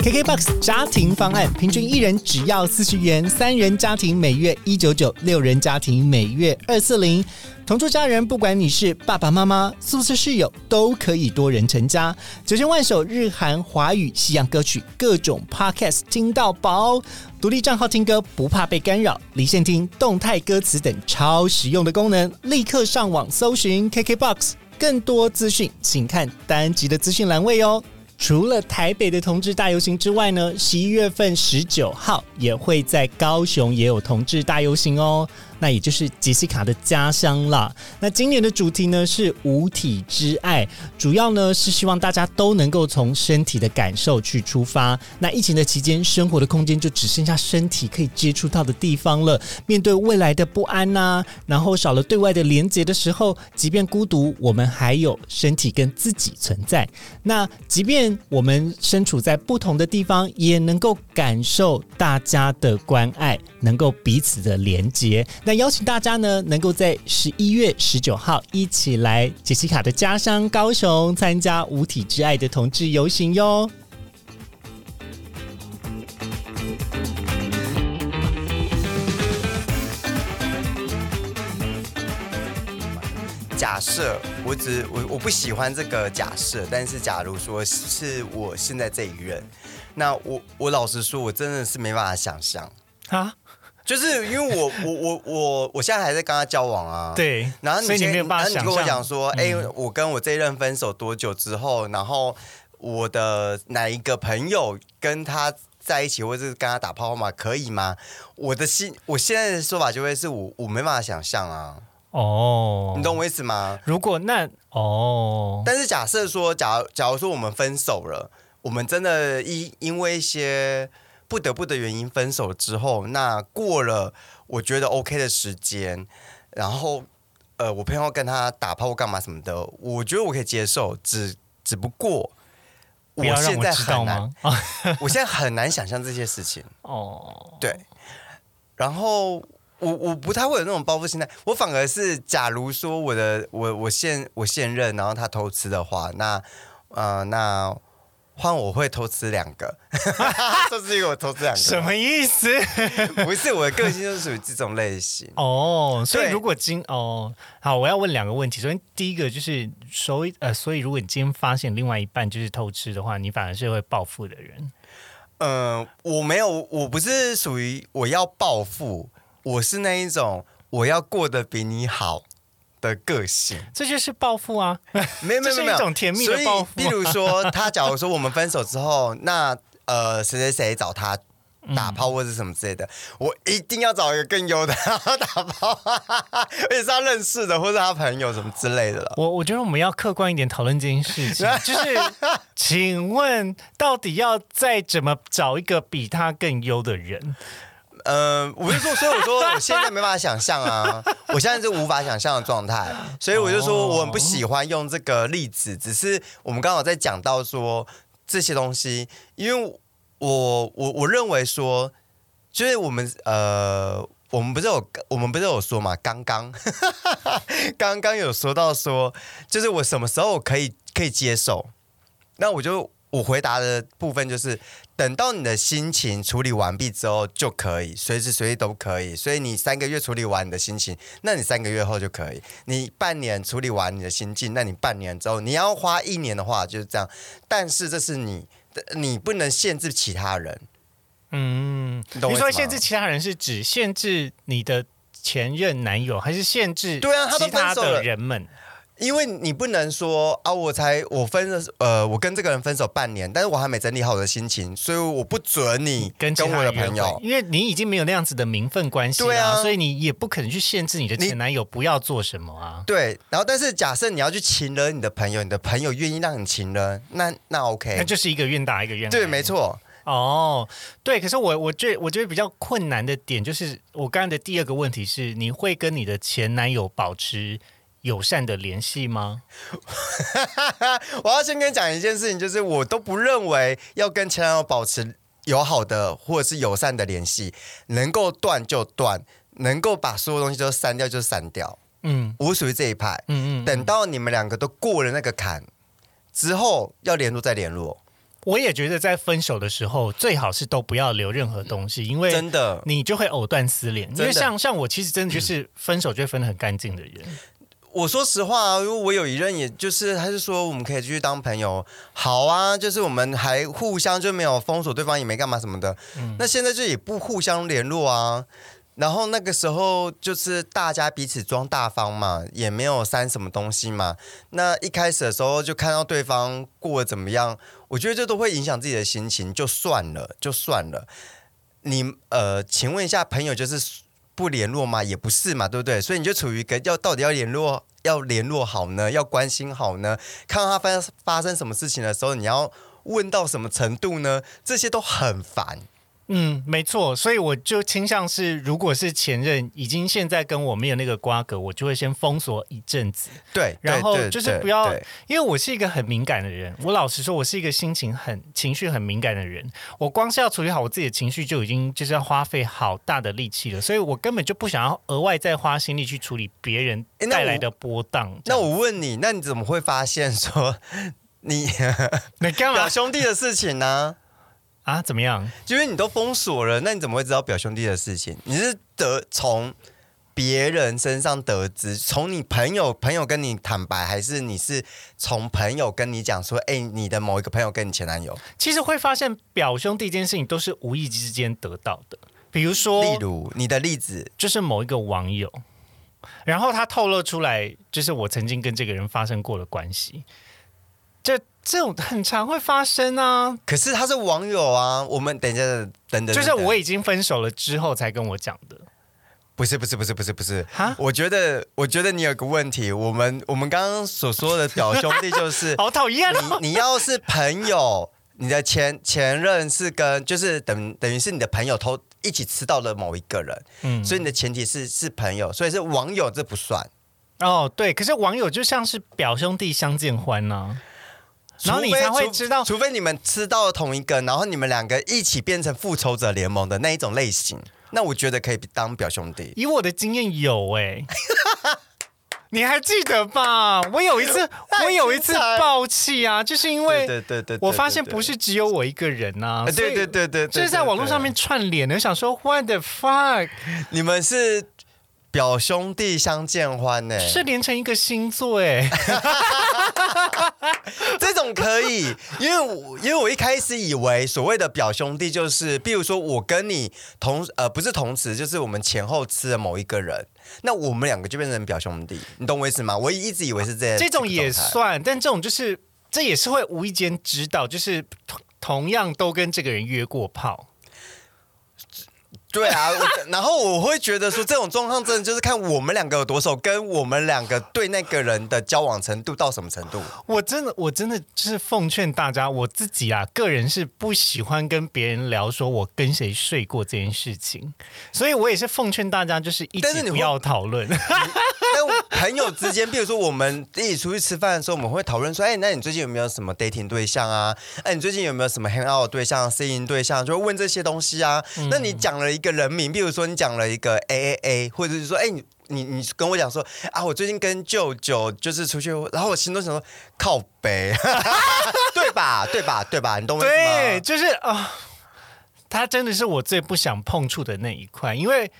KKBOX 家庭方案，平均一人只要四十元，三人家庭每月一九九，六人家庭每月二四零。同住家人，不管你是爸爸妈妈、宿舍室友，都可以多人成家。九千万首日韩、华语、西洋歌曲，各种 Podcast 听到饱。独立账号听歌不怕被干扰，离线听、动态歌词等超实用的功能，立刻上网搜寻 KKBOX。更多资讯，请看单集的资讯栏位哦。除了台北的同志大游行之外呢，十一月份十九号也会在高雄也有同志大游行哦。那也就是杰西卡的家乡啦。那今年的主题呢是无体之爱，主要呢是希望大家都能够从身体的感受去出发。那疫情的期间，生活的空间就只剩下身体可以接触到的地方了。面对未来的不安呐、然后少了对外的连接的时候，即便孤独，我们还有身体跟自己存在。那即便我们身处在不同的地方，也能够感受大家的关爱，能够彼此的连接。那邀请大家呢，能够在十一月十九号一起来杰西卡的家乡高雄参加无体之爱的同志游行哟。假设我只我我不喜欢这个假设，但是假如说是我现在这一任，那我我老实说，我真的是没办法想象。啊，就是因为我 我我我我现在还在跟他交往啊，。对，然后你先所以你跟我讲。说，哎、我跟我这一任分手多久之后，然后我的哪一个朋友跟他在一起，或者是跟他打炮嘛，可以吗？我的心，我现在的说法就会是我我没办法想象啊，哦，你懂我意思吗？如果那哦，但是假设说，假如假如说我们分手了，我们真的因因为一些不得不的原因分手之后，那过了我觉得 OK 的时间，然后呃，我朋友跟他打炮干嘛什么的，我觉得我可以接受，只只不过我现在很难，我现在很难想象这些事情。哦，对，然后我我不太会有那种报复心态，我反而是，假如说我的我我现我现任，然后他偷吃的话，那呃那换我会偷吃两个，就是因为我偷吃两个，什么意思？不是我的个性就是属于这种类型。哦，所以如果今哦好，我要问两个问题。首先，第一个就是，所以呃，所以如果你今天发现另外一半就是偷吃的话，你反而是会报复的人。嗯、我没有，我不是属于我要报复，我是那一种我要过得比你好的个性。这就是报复啊！没有没有没有，一种甜蜜的报复啊比如说，他假如说我们分手之后，那呃谁谁谁找他打炮或者什么之类的，我一定要找一个更优的打炮，而且是他认识的或者他朋友什么之类的了。我我觉得我们要客观一点讨论这件事情，就是，请问到底要再怎么找一个比他更优的人？嗯、我就说，所以我说我现在没办法想象啊，我现在是无法想象的状态，所以我就说我很不喜欢用这个例子，只是我们刚好在讲到说这些东西，因为我我我认为说，就是我们呃。我们不是有我们不是有说嘛？刚刚 刚刚有说到说，就是我什么时候可以可以接受？那我就我回答的部分就是，等到你的心情处理完毕之后就可以，随时随地都可以。所以你三个月处理完你的心情，那你三个月后就可以。你半年处理完你的心境，那你半年之后你要花一年的话就是这样。但是这是你，你不能限制其他人。嗯，你说限制其他人是指限制你的前任男友，还是限制对啊他都其他的分手了人们？因为你不能说啊，我才我分了，呃，我跟这个人分手半年，但是我还没整理好我的心情，所以我不准你跟我的朋友。因为你已经没有那样子的名分关系了、对啊所以你也不可能去限制你的前男友不要做什么啊。对，然后但是假设你要去情了你的朋友，你的朋友愿意让你情了，那那 OK，那就是一个愿打一个愿挨。对，没错，哦，对，可是我我觉我觉得比较困难的点就是，我刚刚的第二个问题是，你会跟你的前男友保持友善的联系吗？我要先跟你讲一件事情，就是我都不认为要跟前男友保持友好的或者是友善的联系，能够断就断，能够把所有东西都删掉就删掉，嗯我属于这一派。嗯嗯，等到你们两个都过了那个坎之后，要联络再联络，我也觉得在分手的时候，最好是都不要留任何东西，因为真的。你就会藕断丝连。因为像像我其实真的就是分手就会分得很干净的人。我说实话啊，因为我有一任，也就是他是说我们可以继续当朋友，好啊，就是我们还互相就没有封锁对方，也没干嘛什么的。那现在就也不互相联络啊。然后那个时候就是大家彼此装大方嘛，也没有删什么东西嘛。那一开始的时候就看到对方过得怎么样，我觉得这都会影响自己的心情，就算了，就算了。你呃，请问一下，朋友就是不联络嘛？也不是嘛，对不对？所以你就处于一个要到底要联络，要联络好呢，要关心好呢。看到他发发生什么事情的时候，你要问到什么程度呢？这些都很烦。嗯，没错，所以我就倾向是，如果是前任已经现在跟我没有那个瓜葛，我就会先封锁一阵子，对，然后就是不要因为我是一个很敏感的人。我老实说，我是一个心情很、情绪很敏感的人。我光是要处理好我自己的情绪，就已经就是要花费好大的力气了，所以我根本就不想要额外再花心力去处理别人带来的波荡。那我问你，那你怎么会发现说你 你干嘛兄弟的事情呢？啊？怎么样？因为你都封锁了，那你怎么会知道表兄弟的事情？你是得从别人身上得知，从你朋友朋友跟你坦白，还是你是从朋友跟你讲说，哎、你的某一个朋友跟你前男友？其实会发现表兄弟这件事情都是无意之间得到的。比比如说，例如你的例子，就是某一个网友，然后他透露出来，就是我曾经跟这个人发生过的关系，这这种很常会发生啊。可是他是网友啊，我们等一下等等，就是我已经分手了之后才跟我讲的。不是不是不是不是不是哈，我觉得我觉得你有个问题，我们我们刚刚所说的表兄弟就是 好讨厌哦。你你要是朋友，你的前前任是跟就是等等于是你的朋友偷一起吃到了某一个人，嗯，所以你的前提是是朋友，所以是网友这不算。哦，对，可是网友就像是表兄弟相见欢呐、然后你除非才会除知道除非你们吃到了同一个，然后你们两个一起变成复仇者联盟的那一种类型，那我觉得可以当表兄弟。以我的经验有哎、你还记得吧？我有一次，我有一次太精彩爆气啊，就是因为对对对对我发现不是只有我一个人呐、呃所以对对对对，对就是在网络上面串联的，我想说 what the fuck，你们是表兄弟相见欢呢、是连成一个星座哎、这种可以，因为我因为我一开始以为所谓的表兄弟就是，比如说我跟你同呃不是同时，就是我们前后吃的某一个人，那我们两个就变成表兄弟，你懂我意思吗？我一直以为是这样，这种也状态算，但这种就是这也是会无意间知道，就是同同样都跟这个人约过炮。对啊，我然后我会觉得说，这种状况真的就是看我们两个有多熟，跟我们两个对那个人的交往程度到什么程度。我真的，我真的就是奉劝大家，我自己啊，个人是不喜欢跟别人聊说我跟谁睡过这件事情，所以我也是奉劝大家，就是一但是你会起不要讨论。但 朋友之间，比如说我们一起出去吃饭的时候，我们会讨论说，哎，那你最近有没有什么 dating 对象啊？哎，你最近有没有什么 hang out 的对象、C 对象？就会问这些东西啊。那你讲了一个人名，比如说你讲了一个 A A A，或者是说，哎，你你你跟我讲说啊，我最近跟舅舅就是出去，然后我心中想说靠北，对吧？对吧？对吧？你懂我意思吗？对，就是啊、他真的是我最不想碰触的那一块，因为。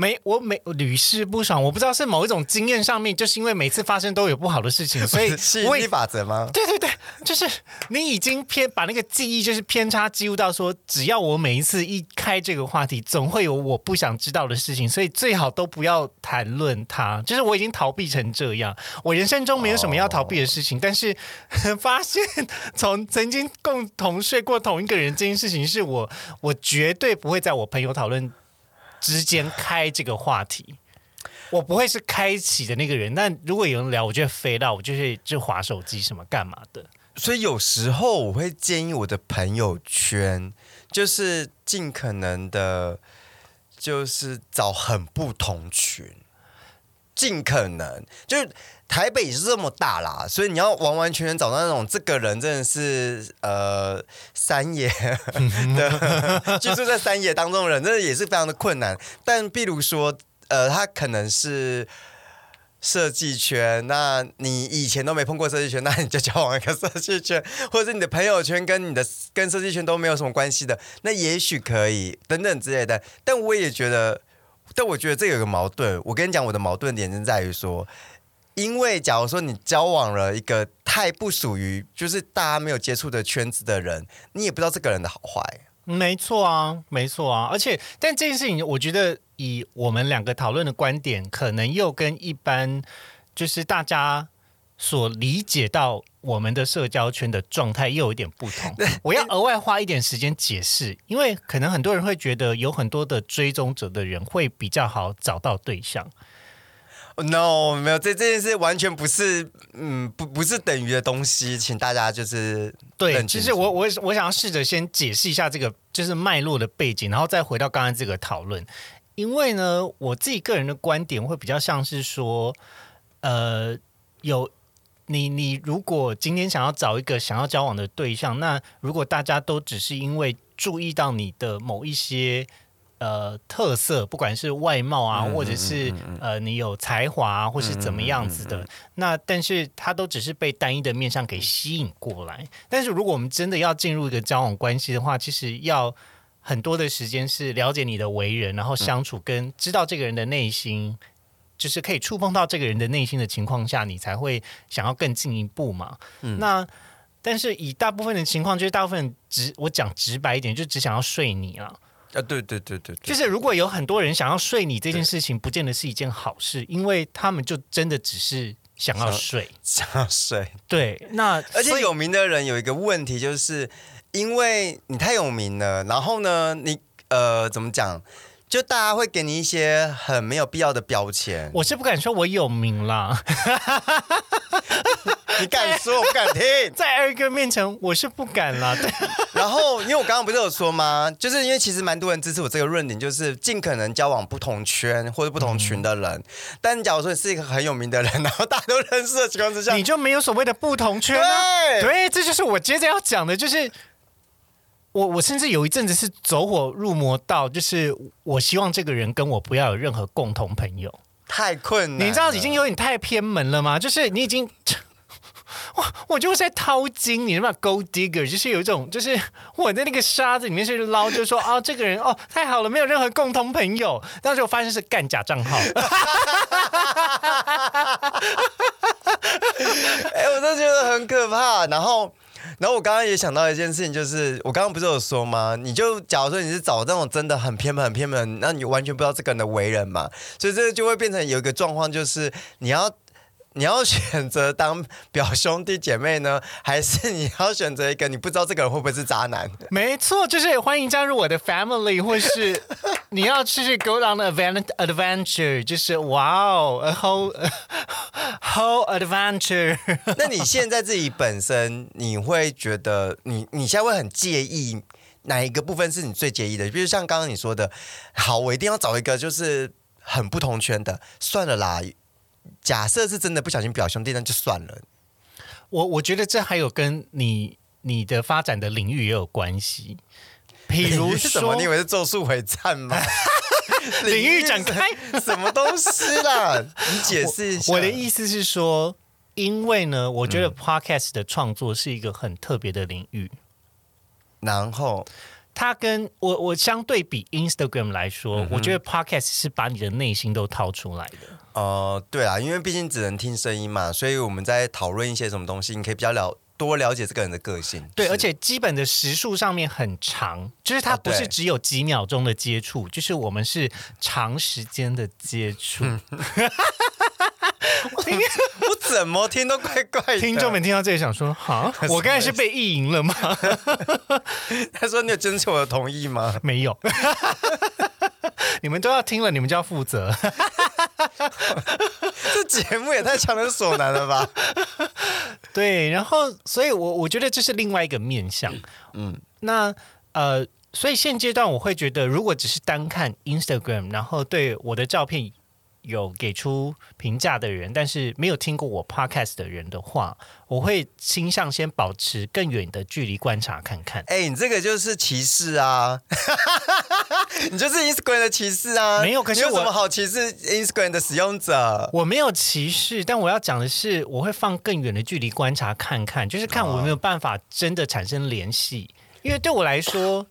没，我每屡试不爽，我不知道是某一种经验上面，就是因为每次发生都有不好的事情，所以 我也吸引力法则吗？对对对，就是你已经偏把那个记忆就是偏差记录到说，只要我每一次一开这个话题，总会有我不想知道的事情，所以最好都不要谈论它。就是我已经逃避成这样，我人生中没有什么要逃避的事情，但是 发现从曾经共同睡过同一个人这件事情，是我我绝对不会在我朋友讨论之间开这个话题。我不会是开启的那个人，但如果有人聊，我就会飞到，我就是就划手机什么干嘛的。所以有时候我会建议我的朋友圈，就是尽可能的，就是找很不同群，尽可能就是台北也是这么大啦，所以你要完完全全找到那种这个人真的是呃三爷 的 居住在山野当中的人，真的也是非常的困难。但譬如说，呃，他可能是。设计圈，那你以前都没碰过设计圈，那你就交往一个设计圈，或者是你的朋友圈跟你的跟设计圈都没有什么关系的，那也许可以等等之类的。但我也觉得，但我觉得这有个矛盾。我跟你讲，我的矛盾点就在于说，因为假如说你交往了一个太不属于就是大家没有接触的圈子的人，你也不知道这个人的好坏。没错啊，没错啊，而且但这件事情，我觉得以我们两个讨论的观点，可能又跟一般就是大家所理解到我们的社交圈的状态又有一点不同。我要额外花一点时间解释，因为可能很多人会觉得有很多的追踪者的人会比较好找到对象。No，没有这这件事完全不是，嗯，不不是等于的东西，请大家就是对，其实我我我想要试着先解释一下这个就是脉络的背景，然后再回到刚才这个讨论。因为呢，我自己个人的观点会比较像是说，呃，有你你如果今天想要找一个想要交往的对象，那如果大家都只是因为注意到你的某一些呃特色，不管是外貌啊，嗯或者是呃你有才华啊，或是怎么样子的，那但是他都只是被单一的面向给吸引过来。但是如果我们真的要进入一个交往关系的话，其实要很多的时间是了解你的为人，然后相处跟知道这个人的内心。就是可以触碰到这个人的内心的情况下，你才会想要更进一步嘛。那但是以大部分的情况，就是大部分直我讲直白一点，就只想要睡你了。啊，对对对对对，就是如果有很多人想要睡你这件事情，不见得是一件好事，因为他们就真的只是想要睡。想要睡。对，那而且有名的人有一个问题，就是因为你太有名了，然后呢，你呃怎么讲？就大家会给你一些很没有必要的标签。我是不敢说我有名啦，你敢说，我不敢听。在二哥面前我是不敢啦。对，然后，因为我刚刚不是有说吗？就是因为其实蛮多人支持我这个论点，就是尽可能交往不同圈或者不同群的人。但假如说你是一个很有名的人，然后大家都认识的情况之下，你就没有所谓的不同圈啊。对对，这就是我接着要讲的，就是我我甚至有一阵子是走火入魔到，就是我希望这个人跟我不要有任何共同朋友。太困你知道已经有点太偏门了吗？就是你已经。我我就是在掏金，你知道吗？Gold digger 就是有一种，就是我在那个沙子里面去捞，就是说啊，这个人哦太好了，没有任何共同朋友。但是我发现是干假账号，哎、我都觉得很可怕。然后，然后我刚刚也想到一件事情，就是我刚刚不是有说吗？你就假如说你是找那种真的很偏门、很偏门，那你完全不知道这个人的为人嘛，所以这个就会变成有一个状况，就是你要。你要选择当 表兄弟姐妹呢，还是你要选择一个你不知道这个人会不会是渣男？没错，就是欢迎加入我的 family，或是 你要去去 go down the advent adventure，就是哇哦，a whole whole adventure。那你现在自己本身，你会觉得你你现在会很介意哪一个部分是你最介意的？比如像刚刚你说的，好，我一定要找一个就是很不同圈的，算了啦。假设是真的不小心表兄弟，那就算了。我我觉得这还有跟你你的发展的领域也有关系，比如是 什么？说你以为是咒术回战吗？领域展开。什么东西啦？你解释一下。我的意思是说，因为呢，我嗯觉得 podcast 的创作是一个很特别的领域。然后它跟我我相对比 Instagram 来说，我觉得 podcast 是把你的内心都掏出来的。呃，对啊，因为毕竟只能听声音嘛，所以我们在讨论一些什么东西，你可以比较了多了解这个人的个性。对，而且基本的时数上面很长，就是它哦不是只有几秒钟的接触，就是我们是长时间的接触。嗯 我怎么听都怪怪的。听众们听到这里想说：哈，我刚才是被意淫了吗？他说：“你有征求我的同意吗没有。你们都要听了，你们就要负责。？”这节目也太强人所难了吧？对，然后，所以我我觉得这是另外一个面向。嗯，那呃，所以现阶段我会觉得，如果只是单看 Instagram，然后对我的照片有给出评价的人，但是没有听过我 Podcast 的人的话，我会倾向先保持更远的距离观察看看。哎、你这个就是歧视啊！你就是 Instagram 的歧视啊！没有可是有什么好歧视 Instagram 的使用者？我没有歧视，但我要讲的是，我会放更远的距离观察看看，就是看我有没有办法真的产生联系。因为对我来说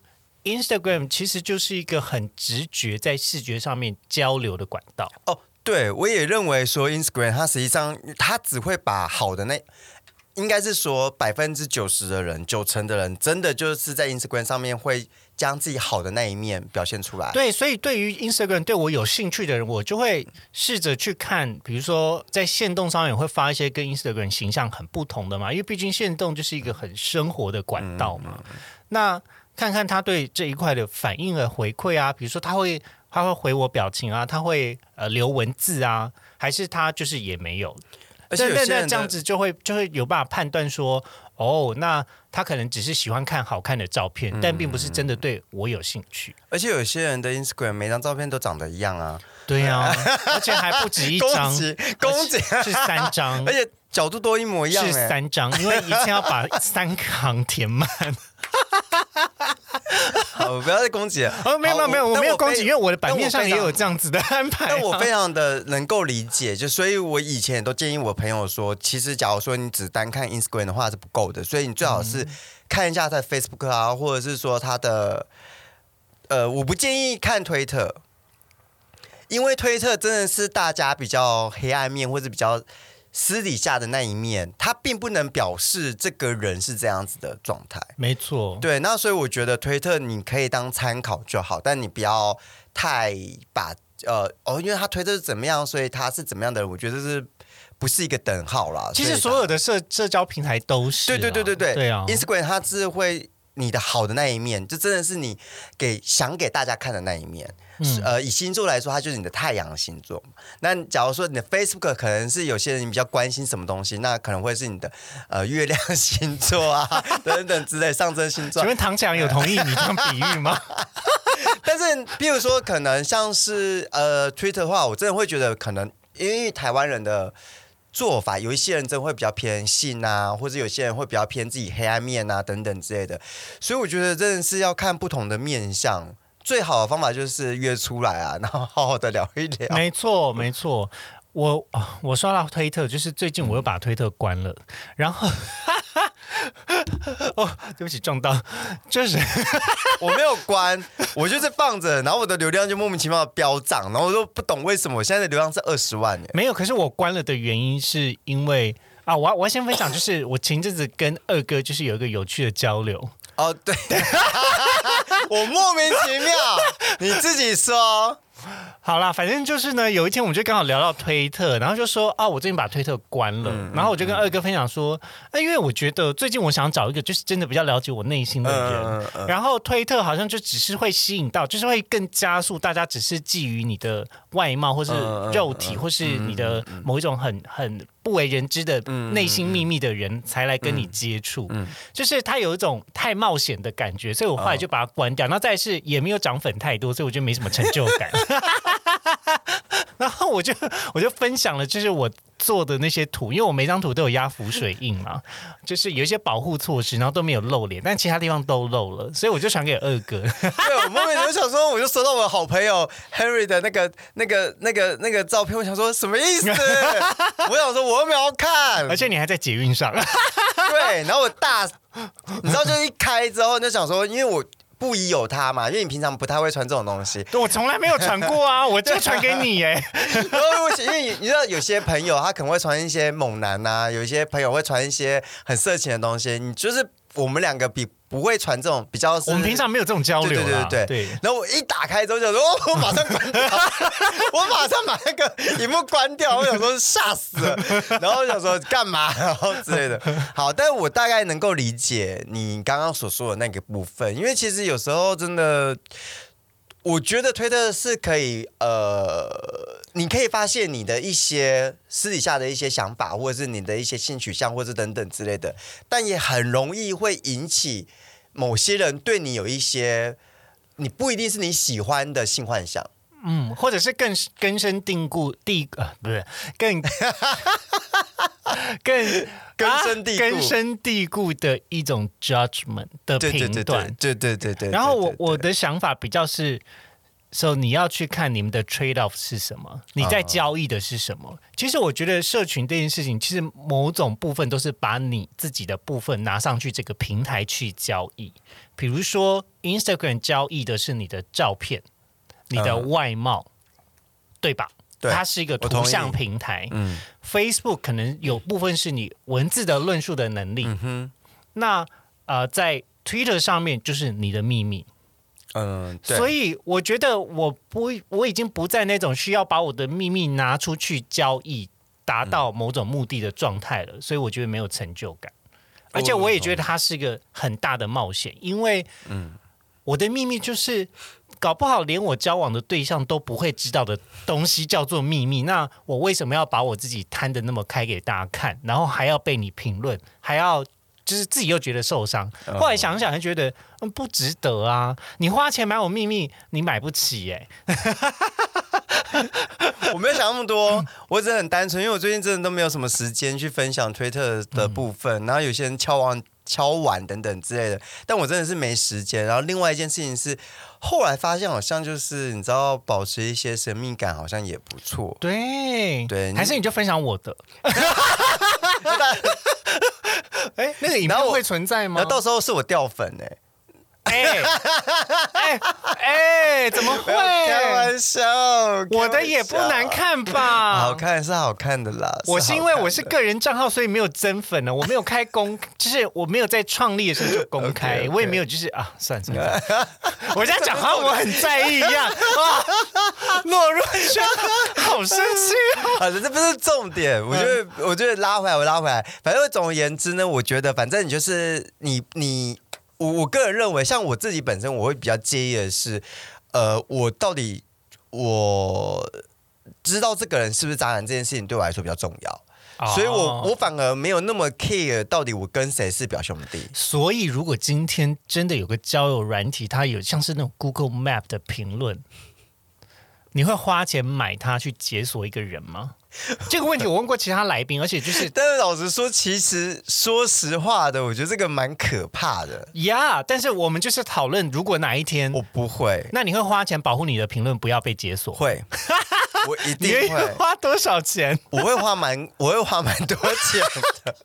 ，Instagram 其实就是一个很直觉在视觉上面交流的管道。哦，对，我也认为说 Instagram 它实际上它只会把好的那。应该是说百分之九十的人，九成的人真的就是在 Instagram 上面会将自己好的那一面表现出来。对，所以对于 Instagram 对我有兴趣的人，我就会试着去看，比如说在线动上面会发一些跟 Instagram 形象很不同的嘛，因为毕竟线动就是一个很生活的管道嘛。那看看他对这一块的反应和回馈啊，比如说他会他会回我表情啊，他会呃留文字啊，还是他就是也没有。而且有那这样子就会就会有办法判断说，哦，那他可能只是喜欢看好看的照片，但并不是真的对我有兴趣。而且有些人的 Instagram 每张照片都长得一样啊，对啊、而且还不止一张攻，击攻击，是三张 而，且角度都一模一样、是欸。三张，因为一定要把三行填满。好，我不要再攻击了。哦，没有没有没有，我没有攻击，因为我的版面上也有这样子的安排、啊。但我非常的能够理解，就所以，我以前也都建议我朋友说，其实假如说你只单看 Instagram 的话是不够的，所以你最好是看一下他的 Facebook 啊，或者是说他的，呃，我不建议看推特，因为推特真的是大家比较黑暗面或者比较私底下的那一面，他并不能表示这个人是这样子的状态。没错，对，那所以我觉得推特你可以当参考就好，但你不要太把呃哦，因为他推特是怎么样，所以他是怎么样的人，我觉得是不是一个等号啦。其实所有的社社交平台都是，对对对对对对啊，Instagram 它是会你的好的那一面，就真的是你给想给大家看的那一面。是呃，以星座来说，它就是你的太阳星座。那假如说你的 Facebook 可能是有些人比较关心什么东西，那可能会是你的呃月亮 星座啊等等之类上升星座请。问唐强有同意你这样比喻吗？但是，比如说，可能像是呃 Twitter 的话，我真的会觉得可能因为台湾人的做法，有一些人真的会比较偏性啊，或者有些人会比较偏自己黑暗面啊等等之类的，所以我觉得真的是要看不同的面相。最好的方法就是约出来啊，然后好好的聊一聊。没错，没错。我啊我刷到推特，就是最近我又把推特关了，然后，哦，对不起，撞到，就是 我没有关，我就是放着，然后我的流量就莫名其妙的飙涨，然后我都不懂为什么我现在的流量是二十万耶。没有。可是我关了的原因是因为啊，我要我要先分享，就是我前阵子跟二哥就是有一个有趣的交流，哦，对，我莫名其妙，你自己说。好啦，反正就是呢，有一天我们就刚好聊到推特，然后就说啊，我最近把推特关了，嗯然后我就跟二哥分享说，哎、因为我觉得最近我想找一个就是真的比较了解我内心的人，然后推特好像就只是会吸引到，就是会更加速大家只是觊觎你的外貌或是肉体，或是你的某一种很很不为人知的内心秘密的人才来跟你接触，嗯。就是他有一种太冒险的感觉，所以我后来就把它关掉。然后再是也没有涨粉太多，所以我觉得没什么成就感。然后我就我就分享了，就是我做的那些图，因为我每张图都有压浮水印嘛，就是有一些保护措施，然后都没有露脸，但其他地方都露了，所以我就传给二哥。对，我莫名我想说，我就收到我的好朋友 Henry 的那个、那个、那个、那个照片，我想说什么意思？我想说我又没有要看而，且你还在捷运上，对，然后我大，你知道，就是一开之后就想说，因为我不疑有他嘛，因为你平常不太会穿这种东西，我从来没有穿过啊，我就传给你哎。然后我因为你知道有些朋友他可能会穿一些猛男呐、有一些朋友会穿一些很色情的东西，你就是我们两个比不会传这种比较，我们平常没有这种交流啦，对对对对然后我一打开之后就说，哦，我马上关掉，我马上把那个荧幕关掉。我想说吓死了，然后我想说干嘛，然后之类的。好，但是我大概能够理解你刚刚所说的那个部分，因为其实有时候真的。我觉得推特是可以，呃，你可以发现你的一些私底下的一些想法，或者是你的一些性取向，或者是等等之类的，但也很容易会引起某些人对你有一些你不一定是你喜欢的性幻想。嗯，或者是更 根深蒂固地呃，不是更更根深蒂固啊根深蒂固的一种 judgment 的对对对评断对。对对对对。然后我我的想法比较是。So 你要去看你们的 trade off 是什么？你在交易的是什么？其实我觉得社群这件事情，其实某种部分都是把你自己的部分拿上去这个平台去交易。比如说 Instagram 交易的是你的照片、你的嗯外貌，对吧？对它是一个图像平台。嗯 Facebook 可能有部分是你文字的论述的能力。嗯哼那呃，在 Twitter 上面就是你的秘密。嗯，对所以我觉得我不，我已经不在那种需要把我的秘密拿出去交易，达到某种目的的状态了。所以我觉得没有成就感，而且我也觉得它是一个很大的冒险，因为嗯我的秘密就是。搞不好连我交往的对象都不会知道的东西叫做秘密，那我为什么要把我自己摊的那么开给大家看，然后还要被你评论，还要就是自己又觉得受伤？后来想想就觉得嗯不值得啊！你花钱买我秘密，你买不起耶、我没有想那么多，我只是很单纯，因为我最近真的都没有什么时间去分享推特的部分，然后有些人敲完敲碗等等之类的，但我真的是没时间。然后另外一件事情是，后来发现好像就是你知道，保持一些神秘感好像也不错。对对还是你就分享我的？哎、那个影片会存在吗然后？到时候是我掉粉哎、哎哎哎，怎么会？开玩笑，我的也不难看吧？好看是好看的啦。我是因为我是个个人账号，所以没有增粉呢。我没有开公，就是我没有在创立的时候就公开我也没有就是啊，算了算了，算我这样讲好像我很在意一样啊。诺若轩好生气哦。啊，这不是重点。我觉得，我觉得拉回来，我拉回来。反正总而言之呢，我觉得，反正你就是你你我我个人认为，像我自己本身，我会比较介意的是，呃，我到底我知道这个人是不是渣男这件事情对我来说比较重要。所以我哦我反而没有那么 care 到底我跟谁是表兄弟。所以，如果今天真的有个交友软体，它有像是那种 Google Map 的评论，你会花钱买它去解锁一个人吗？这个问题我问过其他来宾，而且就是 但是老实说，其实说实话的，我觉得这个蛮可怕的。呀但是我们就是讨论，如果哪一天我，不会，那你会花钱保护你的评论不要被解锁？会，我一定会。花多少钱？我会花蛮，我会花蛮多钱的。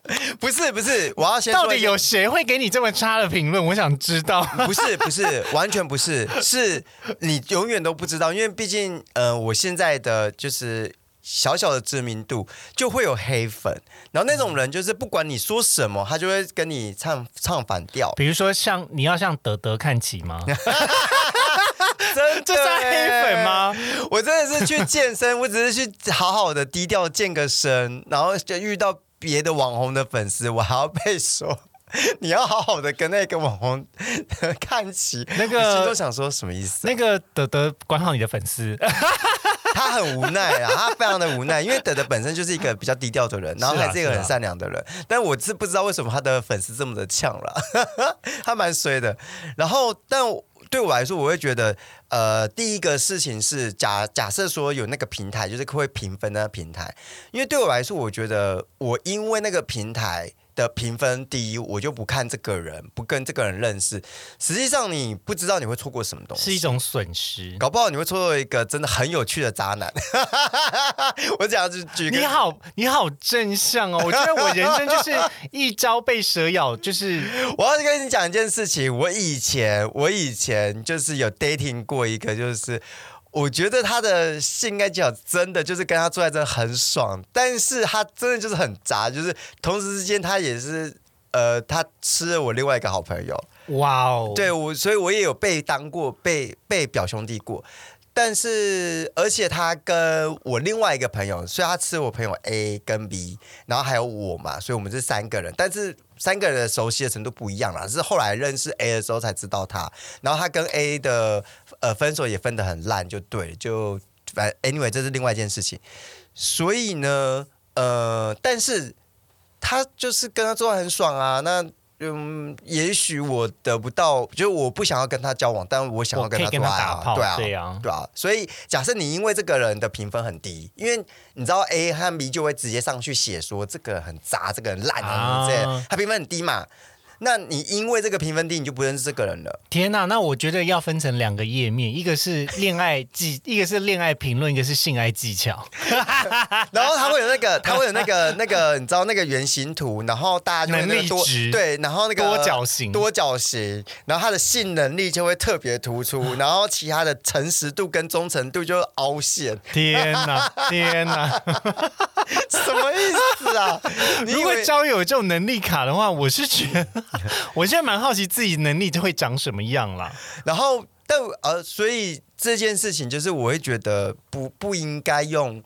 不是不是，我要先到底有谁会给你这么差的评论？我想知道。不是不是，完全不是，是你永远都不知道，因为毕竟呃，我现在的就是。小小的知名度就会有黑粉，然后那种人就是不管你说什么，他就会跟你唱唱反调，比如说像你要向德德看齐吗？真的这算黑粉吗？我真的是去健身，我只是去好好的低调健个身，然后就遇到别的网红的粉丝，我还要被说 你要好好的跟那个网红看齐。那个都想说什么意思？那个德德管好你的粉丝，他很无奈啊，他非常的无奈，因为德德本身就是一个比较低调的人，然后还是一个很是啊是啊善良的人，但我是不知道为什么他的粉丝这么的呛了，他蛮衰的。然后，但对我来说，我会觉得，呃，第一个事情是假假设说有那个平台，就是会评分的那个平台，因为对我来说，我觉得我因为那个平台。的评分第一，我就不看这个人，不跟这个人认识。实际上，你不知道你会错过什么东西，是一种损失。搞不好你会错过一个真的很有趣的渣男。我讲是举个你好，你好正向哦！我觉得我人生就是一朝被蛇咬，就是 我要跟你讲一件事情，我以前我以前就是有 dating 过一个，就是我觉得他的性爱技巧真的就是跟他做爱真的很爽，但是他真的就是很杂，就是同时之间他也是呃，他吃了我另外一个好朋友，哇哦！对我，所以我也有被当过被被表兄弟过。但是，而且他跟我另外一个朋友，所以他吃我朋友 A 跟 B，然后还有我嘛，所以我们是三个人。但是三个人的熟悉的程度不一样啦，是后来认识 A 的时候才知道他。然后他跟 A 的呃分手也分得很烂，就对，就反正 anyway 这是另外一件事情。所以呢，呃，但是他就是跟他做得很爽啊，那。嗯，也许我得不到，就是我不想要跟他交往，但我想要跟他做爱啊，对啊，对啊对啊。所以假设你因为这个人的评分很低，因为你知道 A 和 B 就会直接上去写说这个人很渣，这个很烂啊这他评分很低嘛，那你因为这个评分低，你就不认识这个人了。天呐，那我觉得要分成两个页面，一个是恋爱技，一个是恋爱评论，一个是性爱技巧。然后他会有那个，他会有那个那个，你知道那个圆形图，然后大家就会那能个多对，然后那个多角形多角形，然后他的性能力就会特别突出，然后其他的诚实度跟忠诚度就会凹陷，天呐，天呐！什么意思啊？你如果交友这种能力卡的话，我是觉得，我现在蛮好奇自己能力就会长什么样啦。然后但呃，所以这件事情就是我会觉得不不应该用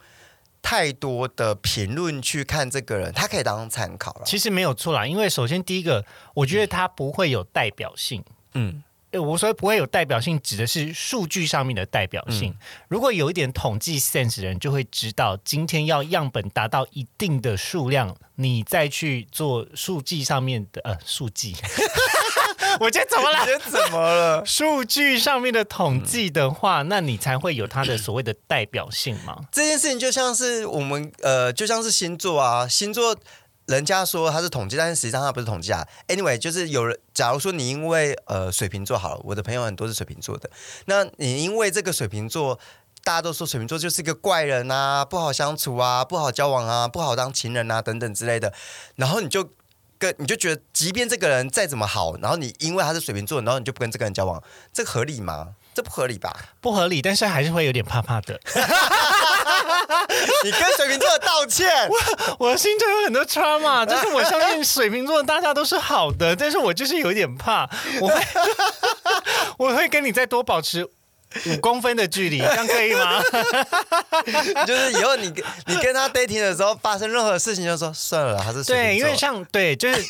太多的评论去看这个人，他可以当参考了。其实没有错啦，因为首先第一个，我觉得他不会有代表性。嗯，呃我说不会有代表性，指的是数据上面的代表性。如果有一点统计 sense 的人，就会知道今天要样本达到一定的数量，你再去做数据上面的呃数据。我今天怎么了？这怎么了？数据上面的统计的话，那你才会有它的所谓的代表性嘛？这件事情就像是我们呃，就像是星座啊，星座人家说他是统计，但是实际上他不是统计啊。Anyway，就是有人，假如说你因为呃水瓶座好了，我的朋友很多是水瓶座的，那你因为这个水瓶座。大家都说水瓶座就是一个怪人啊，不好相处啊，不好交往啊，不好当情人啊，等等之类的。然后你就跟你就觉得，即便这个人再怎么好，然后你因为他是水瓶座，然后你就不跟这个人交往，这合理吗？这不合理吧？不合理，但是还是会有点怕怕的。你跟水瓶座道歉，我我心中有很多 trauma，就是我相信水瓶座大家都是好的，但是我就是有点怕，我会 我会跟你再多保持。五公分的距离，这样可以吗？就是以后你你跟他 dating 的时候发生任何事情，就说算了，还是对，因为像对，就是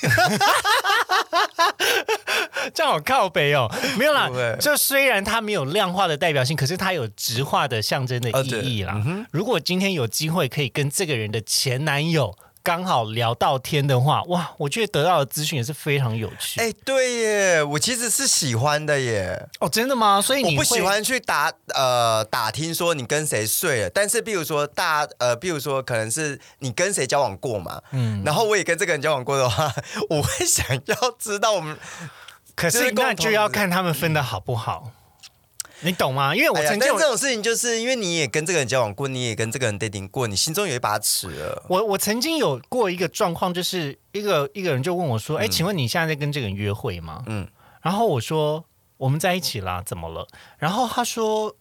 这样好靠北哦，没有啦。就虽然它没有量化的代表性，可是它有直化的象征的意义啦。如果今天有机会可以跟这个人的前男友。刚好聊到天的话，哇，我觉得得到的资讯也是非常有趣。哎，对耶，我其实是喜欢的耶。哦，真的吗？所以你不喜欢去打呃打听说你跟谁睡了，但是比如说大呃，比如说可能是你跟谁交往过嘛，嗯，然后我也跟这个人交往过的话，我会想要知道我们。可是那就要看他们分的好不好。你懂吗？因为我曾经这种事情，就是因为你也跟这个人交往过，你也跟这个人 dating 过，你心中有一把尺了。我我曾经有过一个状况，就是一个一个人就问我说：“哎，请问你现在在跟这个人约会吗？”嗯，然后我说：“我们在一起啦，怎么了？”然后他说：“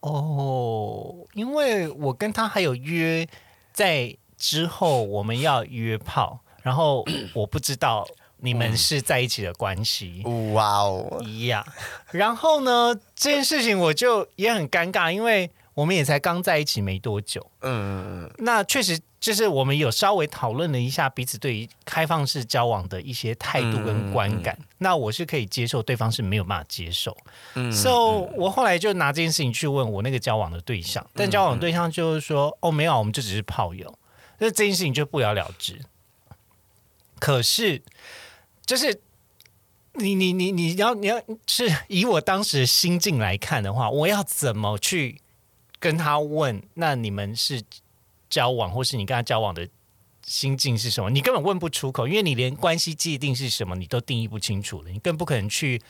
哦，因为我跟他还有约，在之后我们要约炮，然后我不知道。”你们是在一起的关系，哇哦，一样。然后呢，这件事情我就也很尴尬，因为我们也才刚在一起没多久。嗯，那确实就是我们有稍微讨论了一下彼此对于开放式交往的一些态度跟观感。那我是可以接受，对方是没有办法接受。嗯，so 我后来就拿这件事情去问我那个交往的对象，但交往对象就是说，哦，没有，我们就只是炮友，那这件事情就不了了之。可是。就是你你你你要你要是以我当时的心境来看的话，我要怎么去跟他问？那你们是交往，或是你跟他交往的心境是什么？你根本问不出口，因为你连关系界定是什么你都定义不清楚了，你更不可能去，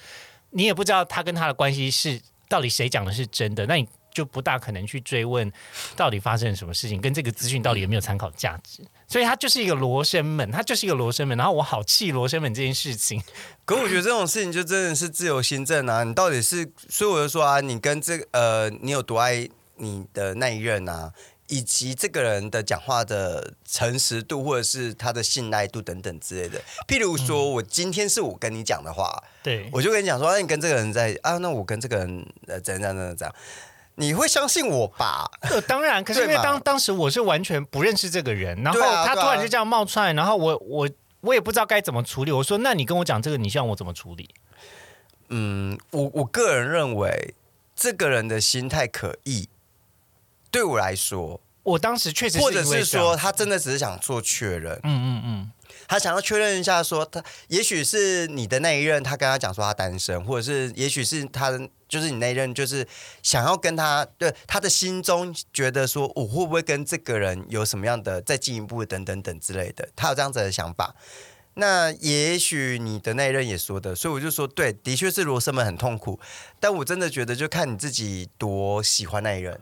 你也不知道他跟他的关系是到底谁讲的是真的，那你。就不大可能去追问到底发生了什么事情，跟这个资讯到底有没有参考价值，所以它就是一个罗生门，它就是一个罗生门。然后我好气罗生门这件事情，可我觉得这种事情就真的是自由心证啊！你到底是，所以我就说啊，你跟这呃，你有多爱你的那一任啊？以及这个人的讲话的诚实度，或者是他的信赖度等等之类的。譬如说，我今天是我跟你讲的话，对我就跟你讲说，那你跟这个人在啊，那我跟这个人呃怎样怎样怎样。你会相信我吧？当然，可是因为当当时我是完全不认识这个人，然后他突然就这样冒出来，然后我我我也不知道该怎么处理。我说：“那你跟我讲这个，你希望我怎么处理？”嗯，我我个人认为这个人的心态可疑。对我来说，我当时确实，或者是说他真的只是想做确认。嗯嗯嗯。他想要确认一下，说他也许是你的那一任，他跟他讲说他单身，或者是也许是他的，就是你那一任，就是想要跟他，对他的心中觉得说，我会不会跟这个人有什么样的再进一步等等等之类的，他有这样子的想法。那也许你的那一任也说的，所以我就说，对，的确是罗生门很痛苦，但我真的觉得就看你自己多喜欢那一任，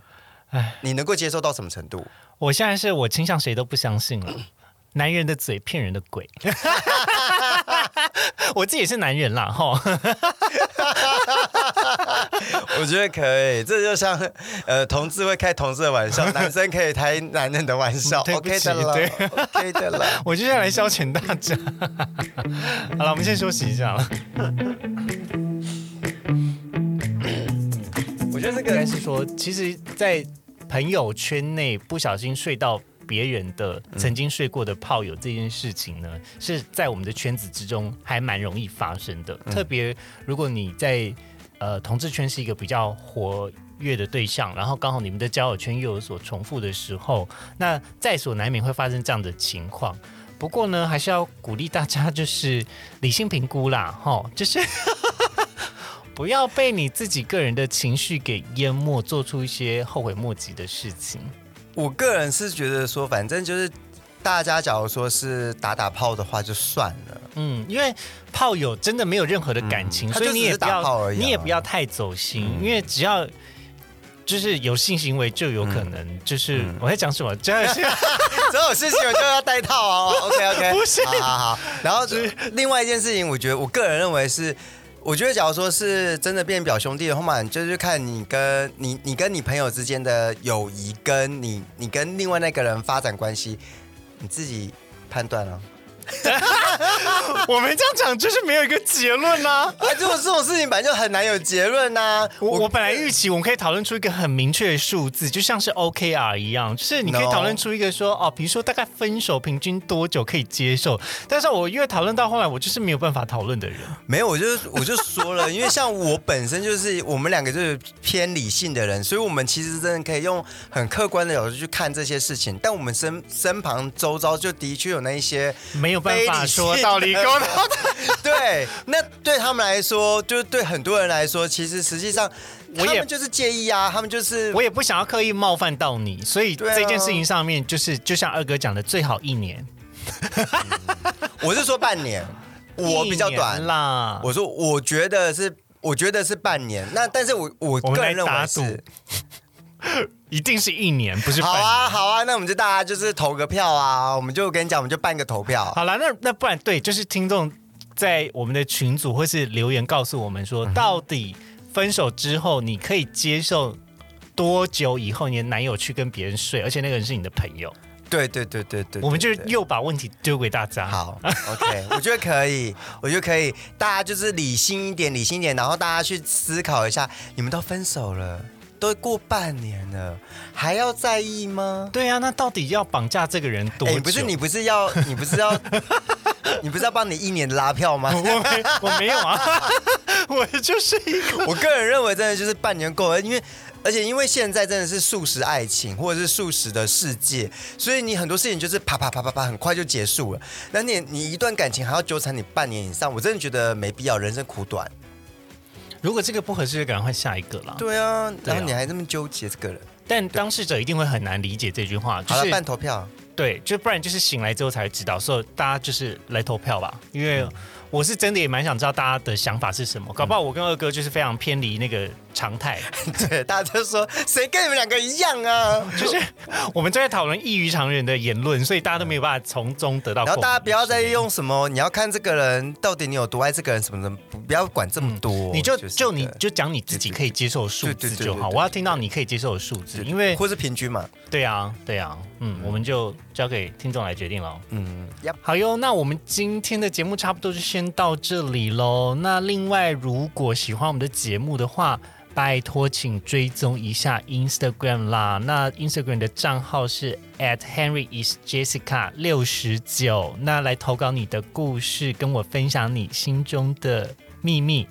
哎，你能够接受到什么程度？我现在是我倾向谁都不相信了。男人的嘴骗人的鬼，我自己也是男人啦，哈。我觉得可以，这就像呃，同志会开同志的玩笑，男生可以开男人的玩笑，OK 的了，OK 的了。我就要来消遣大家。好了，我们先休息一下了。我觉得这个应该是说，其实，在朋友圈内不小心睡到。别人的曾经睡过的炮友这件事情呢，是在我们的圈子之中还蛮容易发生的。特别如果你在呃同志圈是一个比较活跃的对象，然后刚好你们的交友圈又有所重复的时候，那在所难免会发生这样的情况。不过呢，还是要鼓励大家就是理性评估啦，哈，就是 不要被你自己个人的情绪给淹没，做出一些后悔莫及的事情。我个人是觉得说，反正就是大家假如说是打打炮的话，就算了。嗯，因为炮友真的没有任何的感情，所以你也不要，你也不要太走心。因为只要就就是有性行为就有可能，就是我在讲什么？真的是 所有事情我就要带套哦。OK OK，不是好好好。然后另外一件事情，我觉得我个人认为是，我觉得假如说是真的变表兄弟的话嘛，就是看你跟你你跟你朋友之间的友谊，跟你你跟另外那个人发展关系，你自己判断啊。我们这样讲就是没有一个结论呐、哎，如果这种事情本来就很难有结论呐、我我本来预期我们可以讨论出一个很明确的数字，就像是 OKR 一样，就是你可以讨论出一个说哦，比如说大概分手平均多久可以接受。但是我越讨论到后来，我就是没有办法讨论的人。没有，我就我就说了，因为像我本身就是我们两个就是偏理性的人，所以我们其实真的可以用很客观的角度去看这些事情。但我们身身旁周遭就的确有那一些没有办法说道理沟通。对，那对他们来说，就是对很多人来说，其实实际上我也他们就是介意啊，他们就是我也不想要刻意冒犯到你，所以这件事情上面，就是就像二哥讲的，最好一年，我是说半年，我比较短啦。我说我觉得是，我觉得是半年。那但是我我个人认为是。一定是一年，不是半好。啊，好啊，那我们就大家就是投个票啊，我们就跟你讲，我们就办个投票。好了，那那不然对，就是听众在我们的群组或是留言告诉我们说，到底分手之后你可以接受多久以后你的男友去跟别人睡，而且那个人是你的朋友，对对对对对，我们就又把问题丢给大家。好，OK，我觉得可以，我觉得可以，大家就是理性一点，理性一点，然后大家去思考一下，你们都分手了，都过半年了，还要在意吗？对啊，那到底要绑架这个人多久？哎，不是你不是要 你不是要你不是要帮你一年的拉票吗？我没我没有啊，我就是一个我个人认为真的就是半年够了，因为而且因为现在真的是素食爱情或者是素食的世界，所以你很多事情就是啪啪啪啪啪很快就结束了。那你你一段感情还要纠缠你半年以上，我真的觉得没必要，人生苦短。如果这个不合适，就赶快换下一个啦。对啊，然后你还这么纠结这个人，但当事者一定会很难理解这句话，就好了，是办投票。对，就不然就是醒来之后才会知道，所以大家就是来投票吧，因为我是真的也蛮想知道大家的想法是什么，搞不好我跟二哥就是非常偏离那个常态，对，大家就说谁跟你们两个一样啊？就是我们正在讨论异于常人的言论，所以大家都没有办法从中得到。然后大家不要再用什么你要看这个人到底你有多爱这个人什么的，不不要管这么多。嗯你就是就你就讲你自己可以接受的数字就好，我要听到你可以接受的数字，因为或是平均嘛。对啊对啊，嗯，我们就交给听众来决定了。嗯，好哟，那我们今天的节目差不多就先到这里喽。那另外，如果喜欢我们的节目的话，拜托请追踪一下 Instagram 啦。那 Instagram 的账号是 at Henry is Jessica 六十九。那来投稿你的故事，跟我分享你心中的秘密。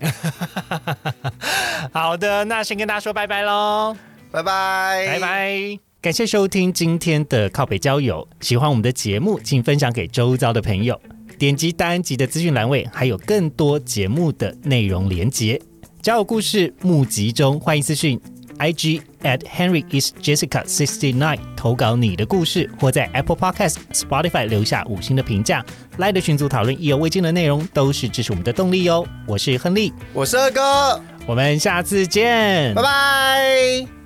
好的，那先跟大家说拜拜喽。拜拜，拜。拜。感谢收听今天的靠北交友，喜欢我们的节目，请分享给周遭的朋友。点击单集的资讯栏位，还有更多节目的内容连结。交友故事募集中，欢迎私讯 IG at Henry is Jessica sixty nine 投稿你的故事，或在 Apple Podcast、Spotify 留下五星的评价。来的群组讨论意犹未尽的内容，都是支持我们的动力哟。我是亨利，我是二哥，我们下次见，拜拜。